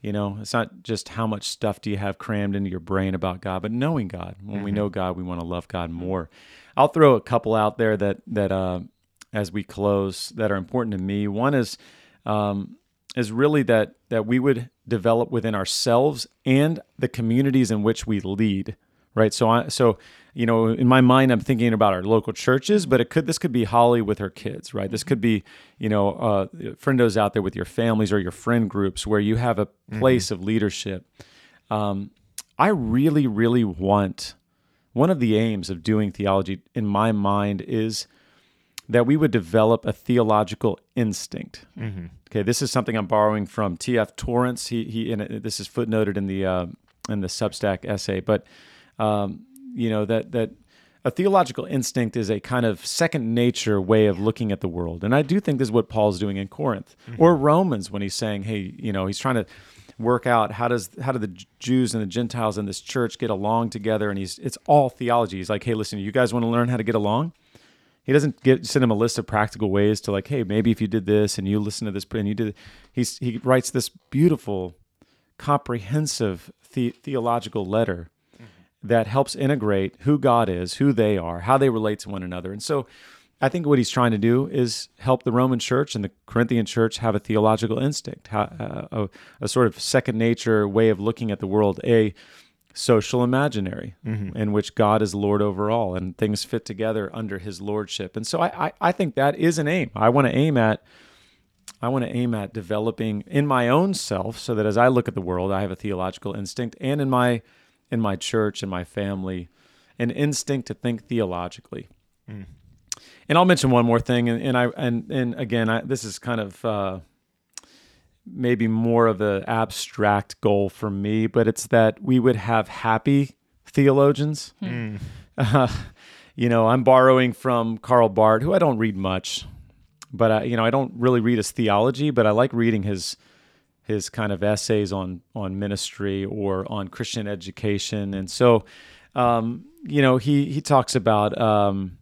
A: You know, it's not just how much stuff do you have crammed into your brain about God, but knowing God. When we know God, we want to love God more. I'll throw a couple out there that that uh, as we close that are important to me. One is um, is really that that we would develop within ourselves and the communities in which we lead right so i so you know in my mind i'm thinking about our local churches but it could this could be holly with her kids right this could be you know uh, friendos out there with your families or your friend groups where you have a place of leadership um, i really really want one of the aims of doing theology in my mind is that we would develop a theological instinct. Okay, this is something I'm borrowing from T.F. Torrance. He he, and this is footnoted in the uh, in the Substack essay, but um, you know that that a theological instinct is a kind of second nature way of looking at the world, and I do think this is what Paul's doing in Corinth or Romans when he's saying, hey, you know, he's trying to work out how does how do the Jews and the Gentiles in this church get along together, and he's it's all theology. He's like, hey, listen, you guys want to learn how to get along? He doesn't get send him a list of practical ways to like, hey, maybe if you did this and you listen to this and you did, he's he writes this beautiful, comprehensive the, theological letter that helps integrate who God is, who they are, how they relate to one another, and so. I think what he's trying to do is help the Roman church and the Corinthian church have a theological instinct, uh, a, a sort of second nature way of looking at the world, a social imaginary in which God is Lord over all and things fit together under his lordship. And so I, I, I think that is an aim. I want to aim at I want to aim at developing in my own self so that as I look at the world, I have a theological instinct and in my in my church and my family, an instinct to think theologically. And I'll mention one more thing, and, and I and and again, I, this is kind of uh, maybe more of an abstract goal for me, but it's that we would have happy theologians. Uh, you know, I'm borrowing from Karl Barth, who I don't read much, but I, you know, I don't really read his theology, but I like reading his his kind of essays on on ministry or on Christian education, and so, um, you know, he he talks about. Um,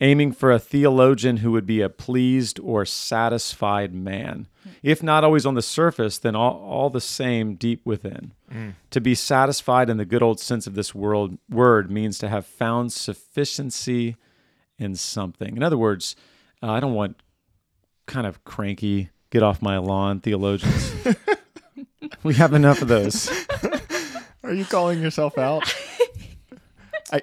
A: aiming for a theologian who would be a pleased or satisfied man. If not always on the surface, then all, all the same deep within. To be satisfied in the good old sense of this world word means to have found sufficiency in something. In other words, uh, I don't want kind of cranky, get off my lawn theologians. we have enough of those.
C: Are you calling yourself out? I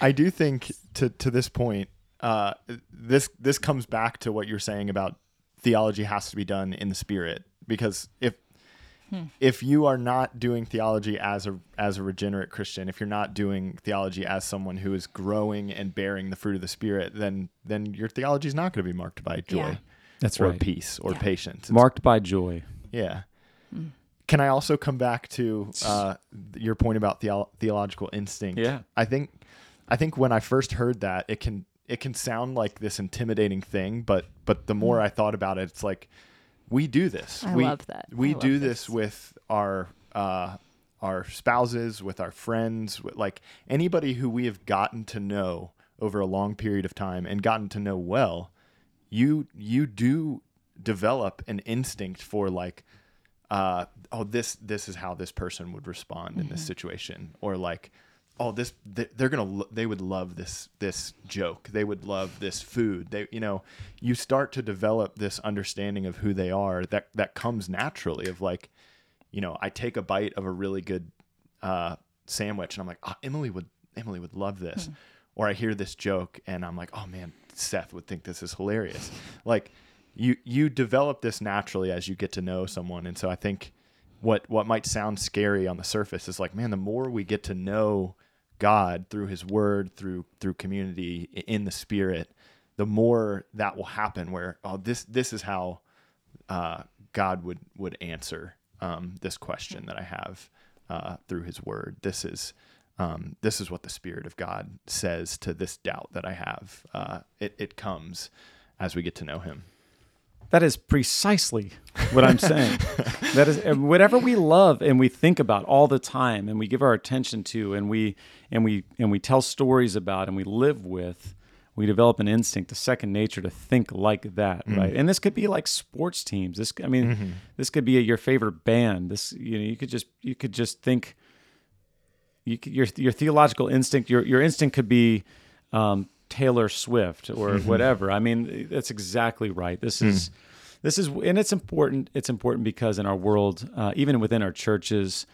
C: I do think to to this point, uh, this this comes back to what you're saying about theology has to be done in the spirit because if if you are not doing theology as a as a regenerate Christian, if you're not doing theology as someone who is growing and bearing the fruit of the spirit, then then your theology is not going to be marked by joy
B: Yeah.
A: That's
C: or
A: right.
C: peace or patience. It's
A: Marked by joy.
C: yeah. Can I also come back to uh, your point about theo- theological instinct?
A: Yeah.
C: I think I think when I first heard that, it can it can sound like this intimidating thing, but but the more I thought about it, it's like we do this.
B: I
C: we,
B: love that.
C: We
B: I love
C: do
B: this.
C: this with our uh, our spouses, with our friends, with like anybody who we have gotten to know over a long period of time and gotten to know well. You you do develop an instinct for like uh, oh this this is how this person would respond in this situation. Or like oh this they're gonna lo- they would love this this joke. They would love this food. They you know you start to develop this understanding of who they are that that comes naturally of like you know i take a bite of a really good uh, sandwich and i'm like oh, emily would emily would love this. Or i hear this joke and i'm like oh man seth would think this is hilarious like you you develop this naturally as you get to know someone and so i think what what might sound scary on the surface is like man the more we get to know God through His Word, through through community in the Spirit, the more that will happen. Where oh, this this is how uh, God would would answer um, this question that I have uh, through His Word. This is um, this is what the Spirit of God says to this doubt that I have. Uh, it it comes as we get to know Him.
A: That is precisely what I'm saying. that is whatever we love and we think about all the time and we give our attention to and we and we and we tell stories about and we live with, we develop an instinct, a second nature to think like that, right? And this could be like sports teams. This I mean, this could be your favorite band. This you know, you could just you could just think you your your theological instinct, your your instinct could be um, Taylor Swift or whatever. I mean, that's exactly right. This is this is, and it's important. It's important because in our world, uh, even within our churches,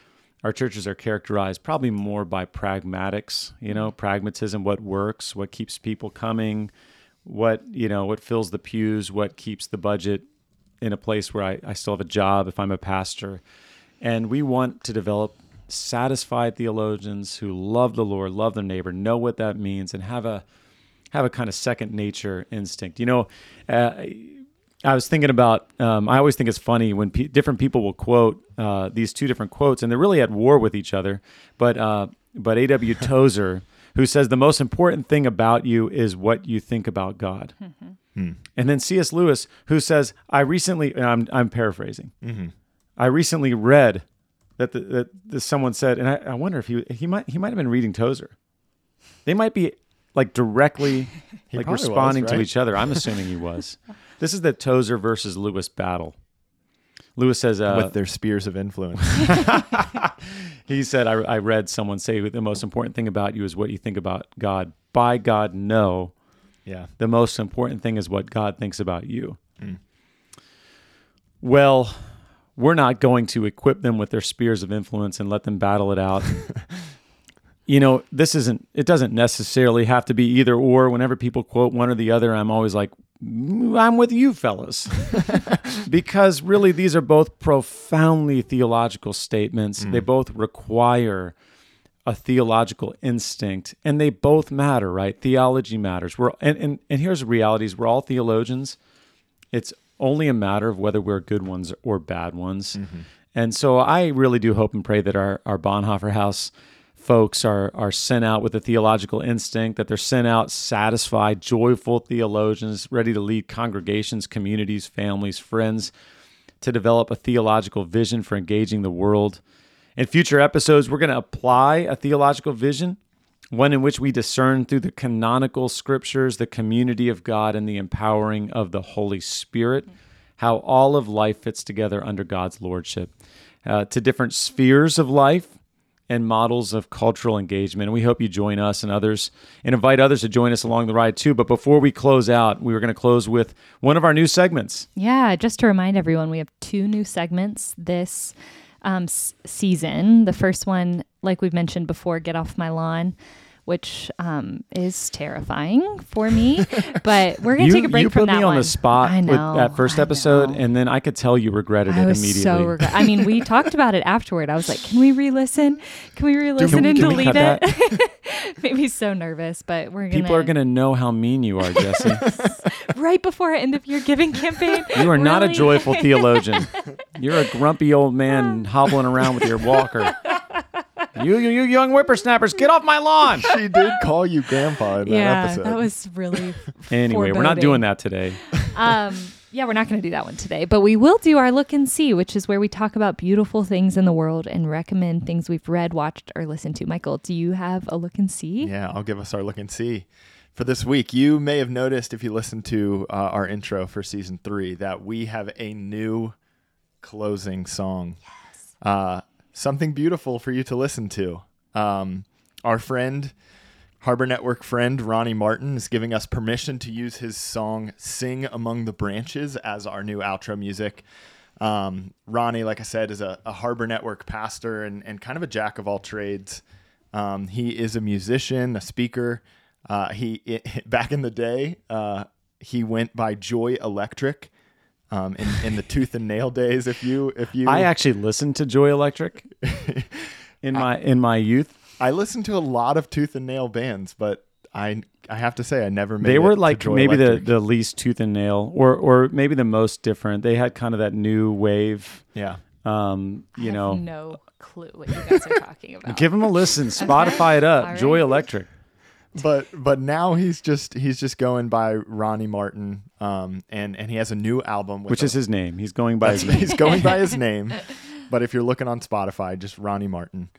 A: our churches are characterized probably more by pragmatics. You know, pragmatism, what works, what keeps people coming, what you know, what fills the pews, what keeps the budget in a place where I, I still have a job if I'm a pastor. And we want to develop satisfied theologians who love the Lord, love their neighbor, know what that means, and have a have a kind of second nature instinct. You know, uh, I was thinking about. Um, I always think it's funny when pe- different people will quote uh, these two different quotes, and they're really at war with each other. But uh, but A.W. Tozer, who says the most important thing about you is what you think about God. And then C.S. Lewis, who says, "I recently," and I'm I'm paraphrasing. I recently read that the, that the, someone said, and I, I wonder if he he might he might have been reading Tozer. They might be like directly like
C: probably was,
A: responding to each other. I'm assuming he was. This is the Tozer versus Lewis battle. Lewis says, uh,
C: with their spears of influence.
A: he said, I, I read someone say the most important thing about you is what you think about God. By God, no.
C: yeah.
A: The most important thing is what God thinks about you. Well, we're not going to equip them with their spears of influence and let them battle it out. you know, this isn't, it doesn't necessarily have to be either or. Whenever people quote one or the other, I'm always like, "Mm, I'm with you, fellas. because really, these are both profoundly theological statements. They both require a theological instinct and they both matter right theology matters we're and, and and here's the realities we're all theologians it's only a matter of whether we're good ones or bad ones. Mm-hmm. And so i really do hope and pray that our our Bonhoeffer Haus folks are are sent out with a theological instinct that they're sent out satisfied joyful theologians ready to lead congregations communities families friends to develop a theological vision for engaging the world. In future episodes, we're going to apply a theological vision, one in which we discern through the canonical scriptures, the community of God, and the empowering of the Holy Spirit, how all of life fits together under God's lordship uh, to different spheres of life and models of cultural engagement. And we hope you join us and others and invite others to join us along the ride too. But before we close out, we were going to close with one of our new segments.
B: Yeah, just to remind everyone, we have two new segments this um, s- season. The first one, like we've mentioned before, Get Off My Lawn, which um, is terrifying for me. but we're going to take a break
A: you
B: from
A: put
B: that
A: me
B: one.
A: on the spot
B: I
A: with that first
B: I
A: episode,
B: know.
A: and then I could tell you regretted
B: I
A: it
B: was
A: immediately.
B: so regret. I mean, we talked about it afterward. I was like, "Can we re-listen? Can we re-listen
A: we-
B: and
A: can
B: delete it?" Made me so nervous, but we're gonna.
A: People are going to know how mean you are, Jesse.
B: right before end of year giving campaign.
A: You are not a joyful theologian. You're a grumpy old man hobbling around with your walker. You, you, you young whippersnappers, get off my lawn.
C: she did call you grandpa in that
B: yeah,
C: episode.
B: that was really.
A: Anyway, we're not doing that today.
B: um, yeah, we're not going to do that one today, but we will do our look and see, which is where we talk about beautiful things in the world and recommend things we've read, watched, or listened to. Michael, do you have a look and see?
C: Yeah, I'll give us our look and see for this week. You may have noticed if you listened to uh, our intro for season three that we have a new closing song. Yes. Uh, something beautiful for you to listen to. Um, our friend, Harbor Network friend Ronnie Martin, is giving us permission to use his song Sing Among the Branches as our new outro music. Um, Ronnie, like I said, is a, a Harbor Network pastor and, and kind of a jack of all trades. Um, he is a musician, a speaker. Uh, he it, back in the day, uh, he went by Joy Electric. Um, in, in the tooth and nail days, if you if you
A: I actually listened to Joy Electric in my in my youth.
C: I listened to a lot of Tooth and Nail bands, but I I have to say I never made.
A: they
C: it
A: were
C: to
A: like
C: Joy
A: maybe the,
C: Electric.
A: the least tooth and nail, or or maybe the most different. They had kind of that new wave.
C: yeah.
A: Um,
B: I
A: you
B: have
A: know,
B: no clue what you guys are talking about.
A: give them a listen. Spotify it up.
B: All
A: Joy
B: right.
A: Electric.
C: But but now he's just he's just going by Ronnie Martin, um, and and he has a new album,
A: which
C: a-
A: is his name. He's going by his name.
C: he's going by his name. But if you're looking on Spotify, just Ronnie Martin.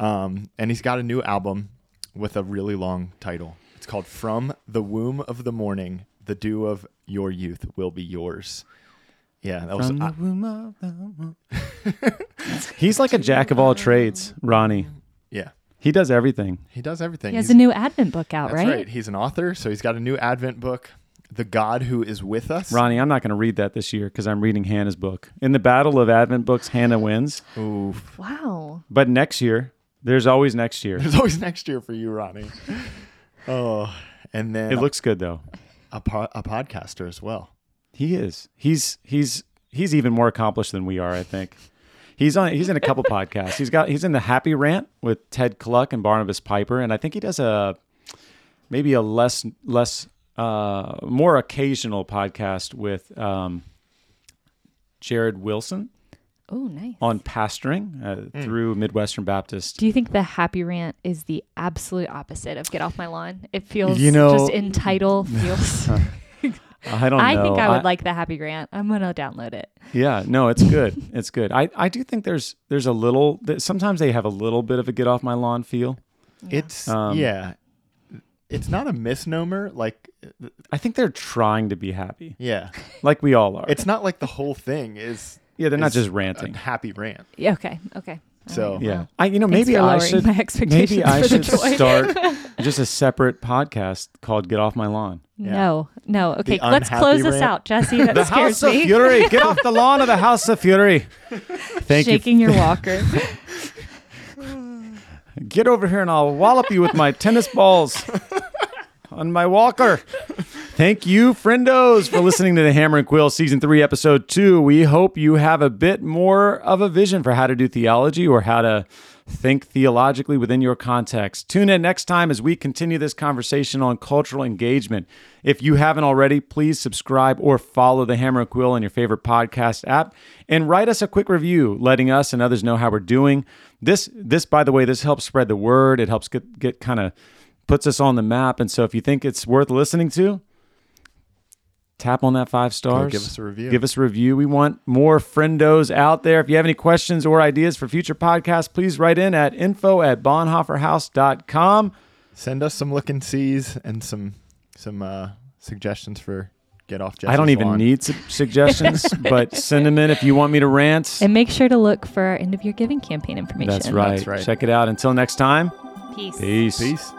C: Um, and he's got a new album with a really long title. It's called From the Womb of the Morning, the Dew of Your Youth Will Be Yours. Yeah, that was
A: From the
C: I-
A: womb of the mo- He's like a jack of all trades, Ronnie.
C: yeah.
A: He does everything.
C: He does everything.
B: He has
C: He's-
B: a new Advent book out,
C: that's
B: right?
C: right. He's an author, so he's got a new Advent book, The God Who Is With Us.
A: Ronnie, I'm not going to read that this year because I'm reading Hannah's book. In the battle of Advent books, Hannah wins.
C: Oof.
B: Wow.
A: But next year, there's always next year.
C: There's always next year for you, Ronnie. Oh, and then
A: It looks good though.
C: a, po- a podcaster as well.
A: He is. He's he's he's even more accomplished than we are. I think. He's on. He's in a couple podcasts. He's got. He's in the Happy Rant with Ted Kluck and Barnabas Piper, and I think he does a maybe a less less uh, more occasional podcast with um, Jared Wilson
B: Oh, nice.
A: on pastoring uh, through Midwestern Baptist.
B: Do you think the happy rant is the absolute opposite of get off my lawn? It feels
A: You know-
B: just entitled. feels.
A: I don't
B: I
A: know.
B: think I would like the happy rant. I'm gonna download it.
A: Yeah, no, it's good. It's good. I, I do think there's there's a little. that Sometimes they have a little bit of a get off my lawn feel.
C: It's
A: Um,
C: yeah. It's not a misnomer. Like
A: I think they're trying to be happy,
C: yeah,
A: like we all are.
C: it's not like the whole thing is.
A: yeah, they're not
C: is
A: just
C: a
A: ranting.
C: happy rant.
B: Yeah, okay, okay. All
C: So-
A: Yeah, I you know
B: thanks
A: maybe
B: for
A: I
B: lowering
A: should
B: my expectations
A: maybe I should
B: joy.
A: start just a separate podcast called "Get Off My Lawn."
B: No, no. Okay,
C: The
B: let's
C: unhappy
B: close this out, Jesse. That
A: The
B: scares
A: House of. Fury. Get off the lawn of the House of Fury. Thank you.
B: Shaking your walker.
A: Get over here and I'll wallop you with my tennis balls on my walker. Thank you, friendos, for listening to the Hammer and Quill Season 3, Episode 2. We hope you have a bit more of a vision for how to do theology or how to think theologically within your context. Tune in next time as we continue this conversation on cultural engagement. If you haven't already, please subscribe or follow the Hammer and Quill on your favorite podcast app and write us a quick review, letting us and others know how we're doing. This, this, by the way, this helps spread the word. It helps get, get kind of puts us on the map. And so if you think it's worth listening to, tap on that five stars.
C: give us a review.
A: Give us a review. We want more friendos out there. If you have any questions or ideas for future podcasts, please write in at info at bonhoefferhaus.com.
C: Send us some look and sees and some some uh, suggestions for get off. Jesse's
A: I don't even
C: lawn.
A: need su- suggestions, but send them in if you want me to rant.
B: and make sure to look for our end of year giving campaign information.
A: That's right.
C: That's right.
A: Check it out. Until next time,
B: Peace.
A: peace.
C: Peace.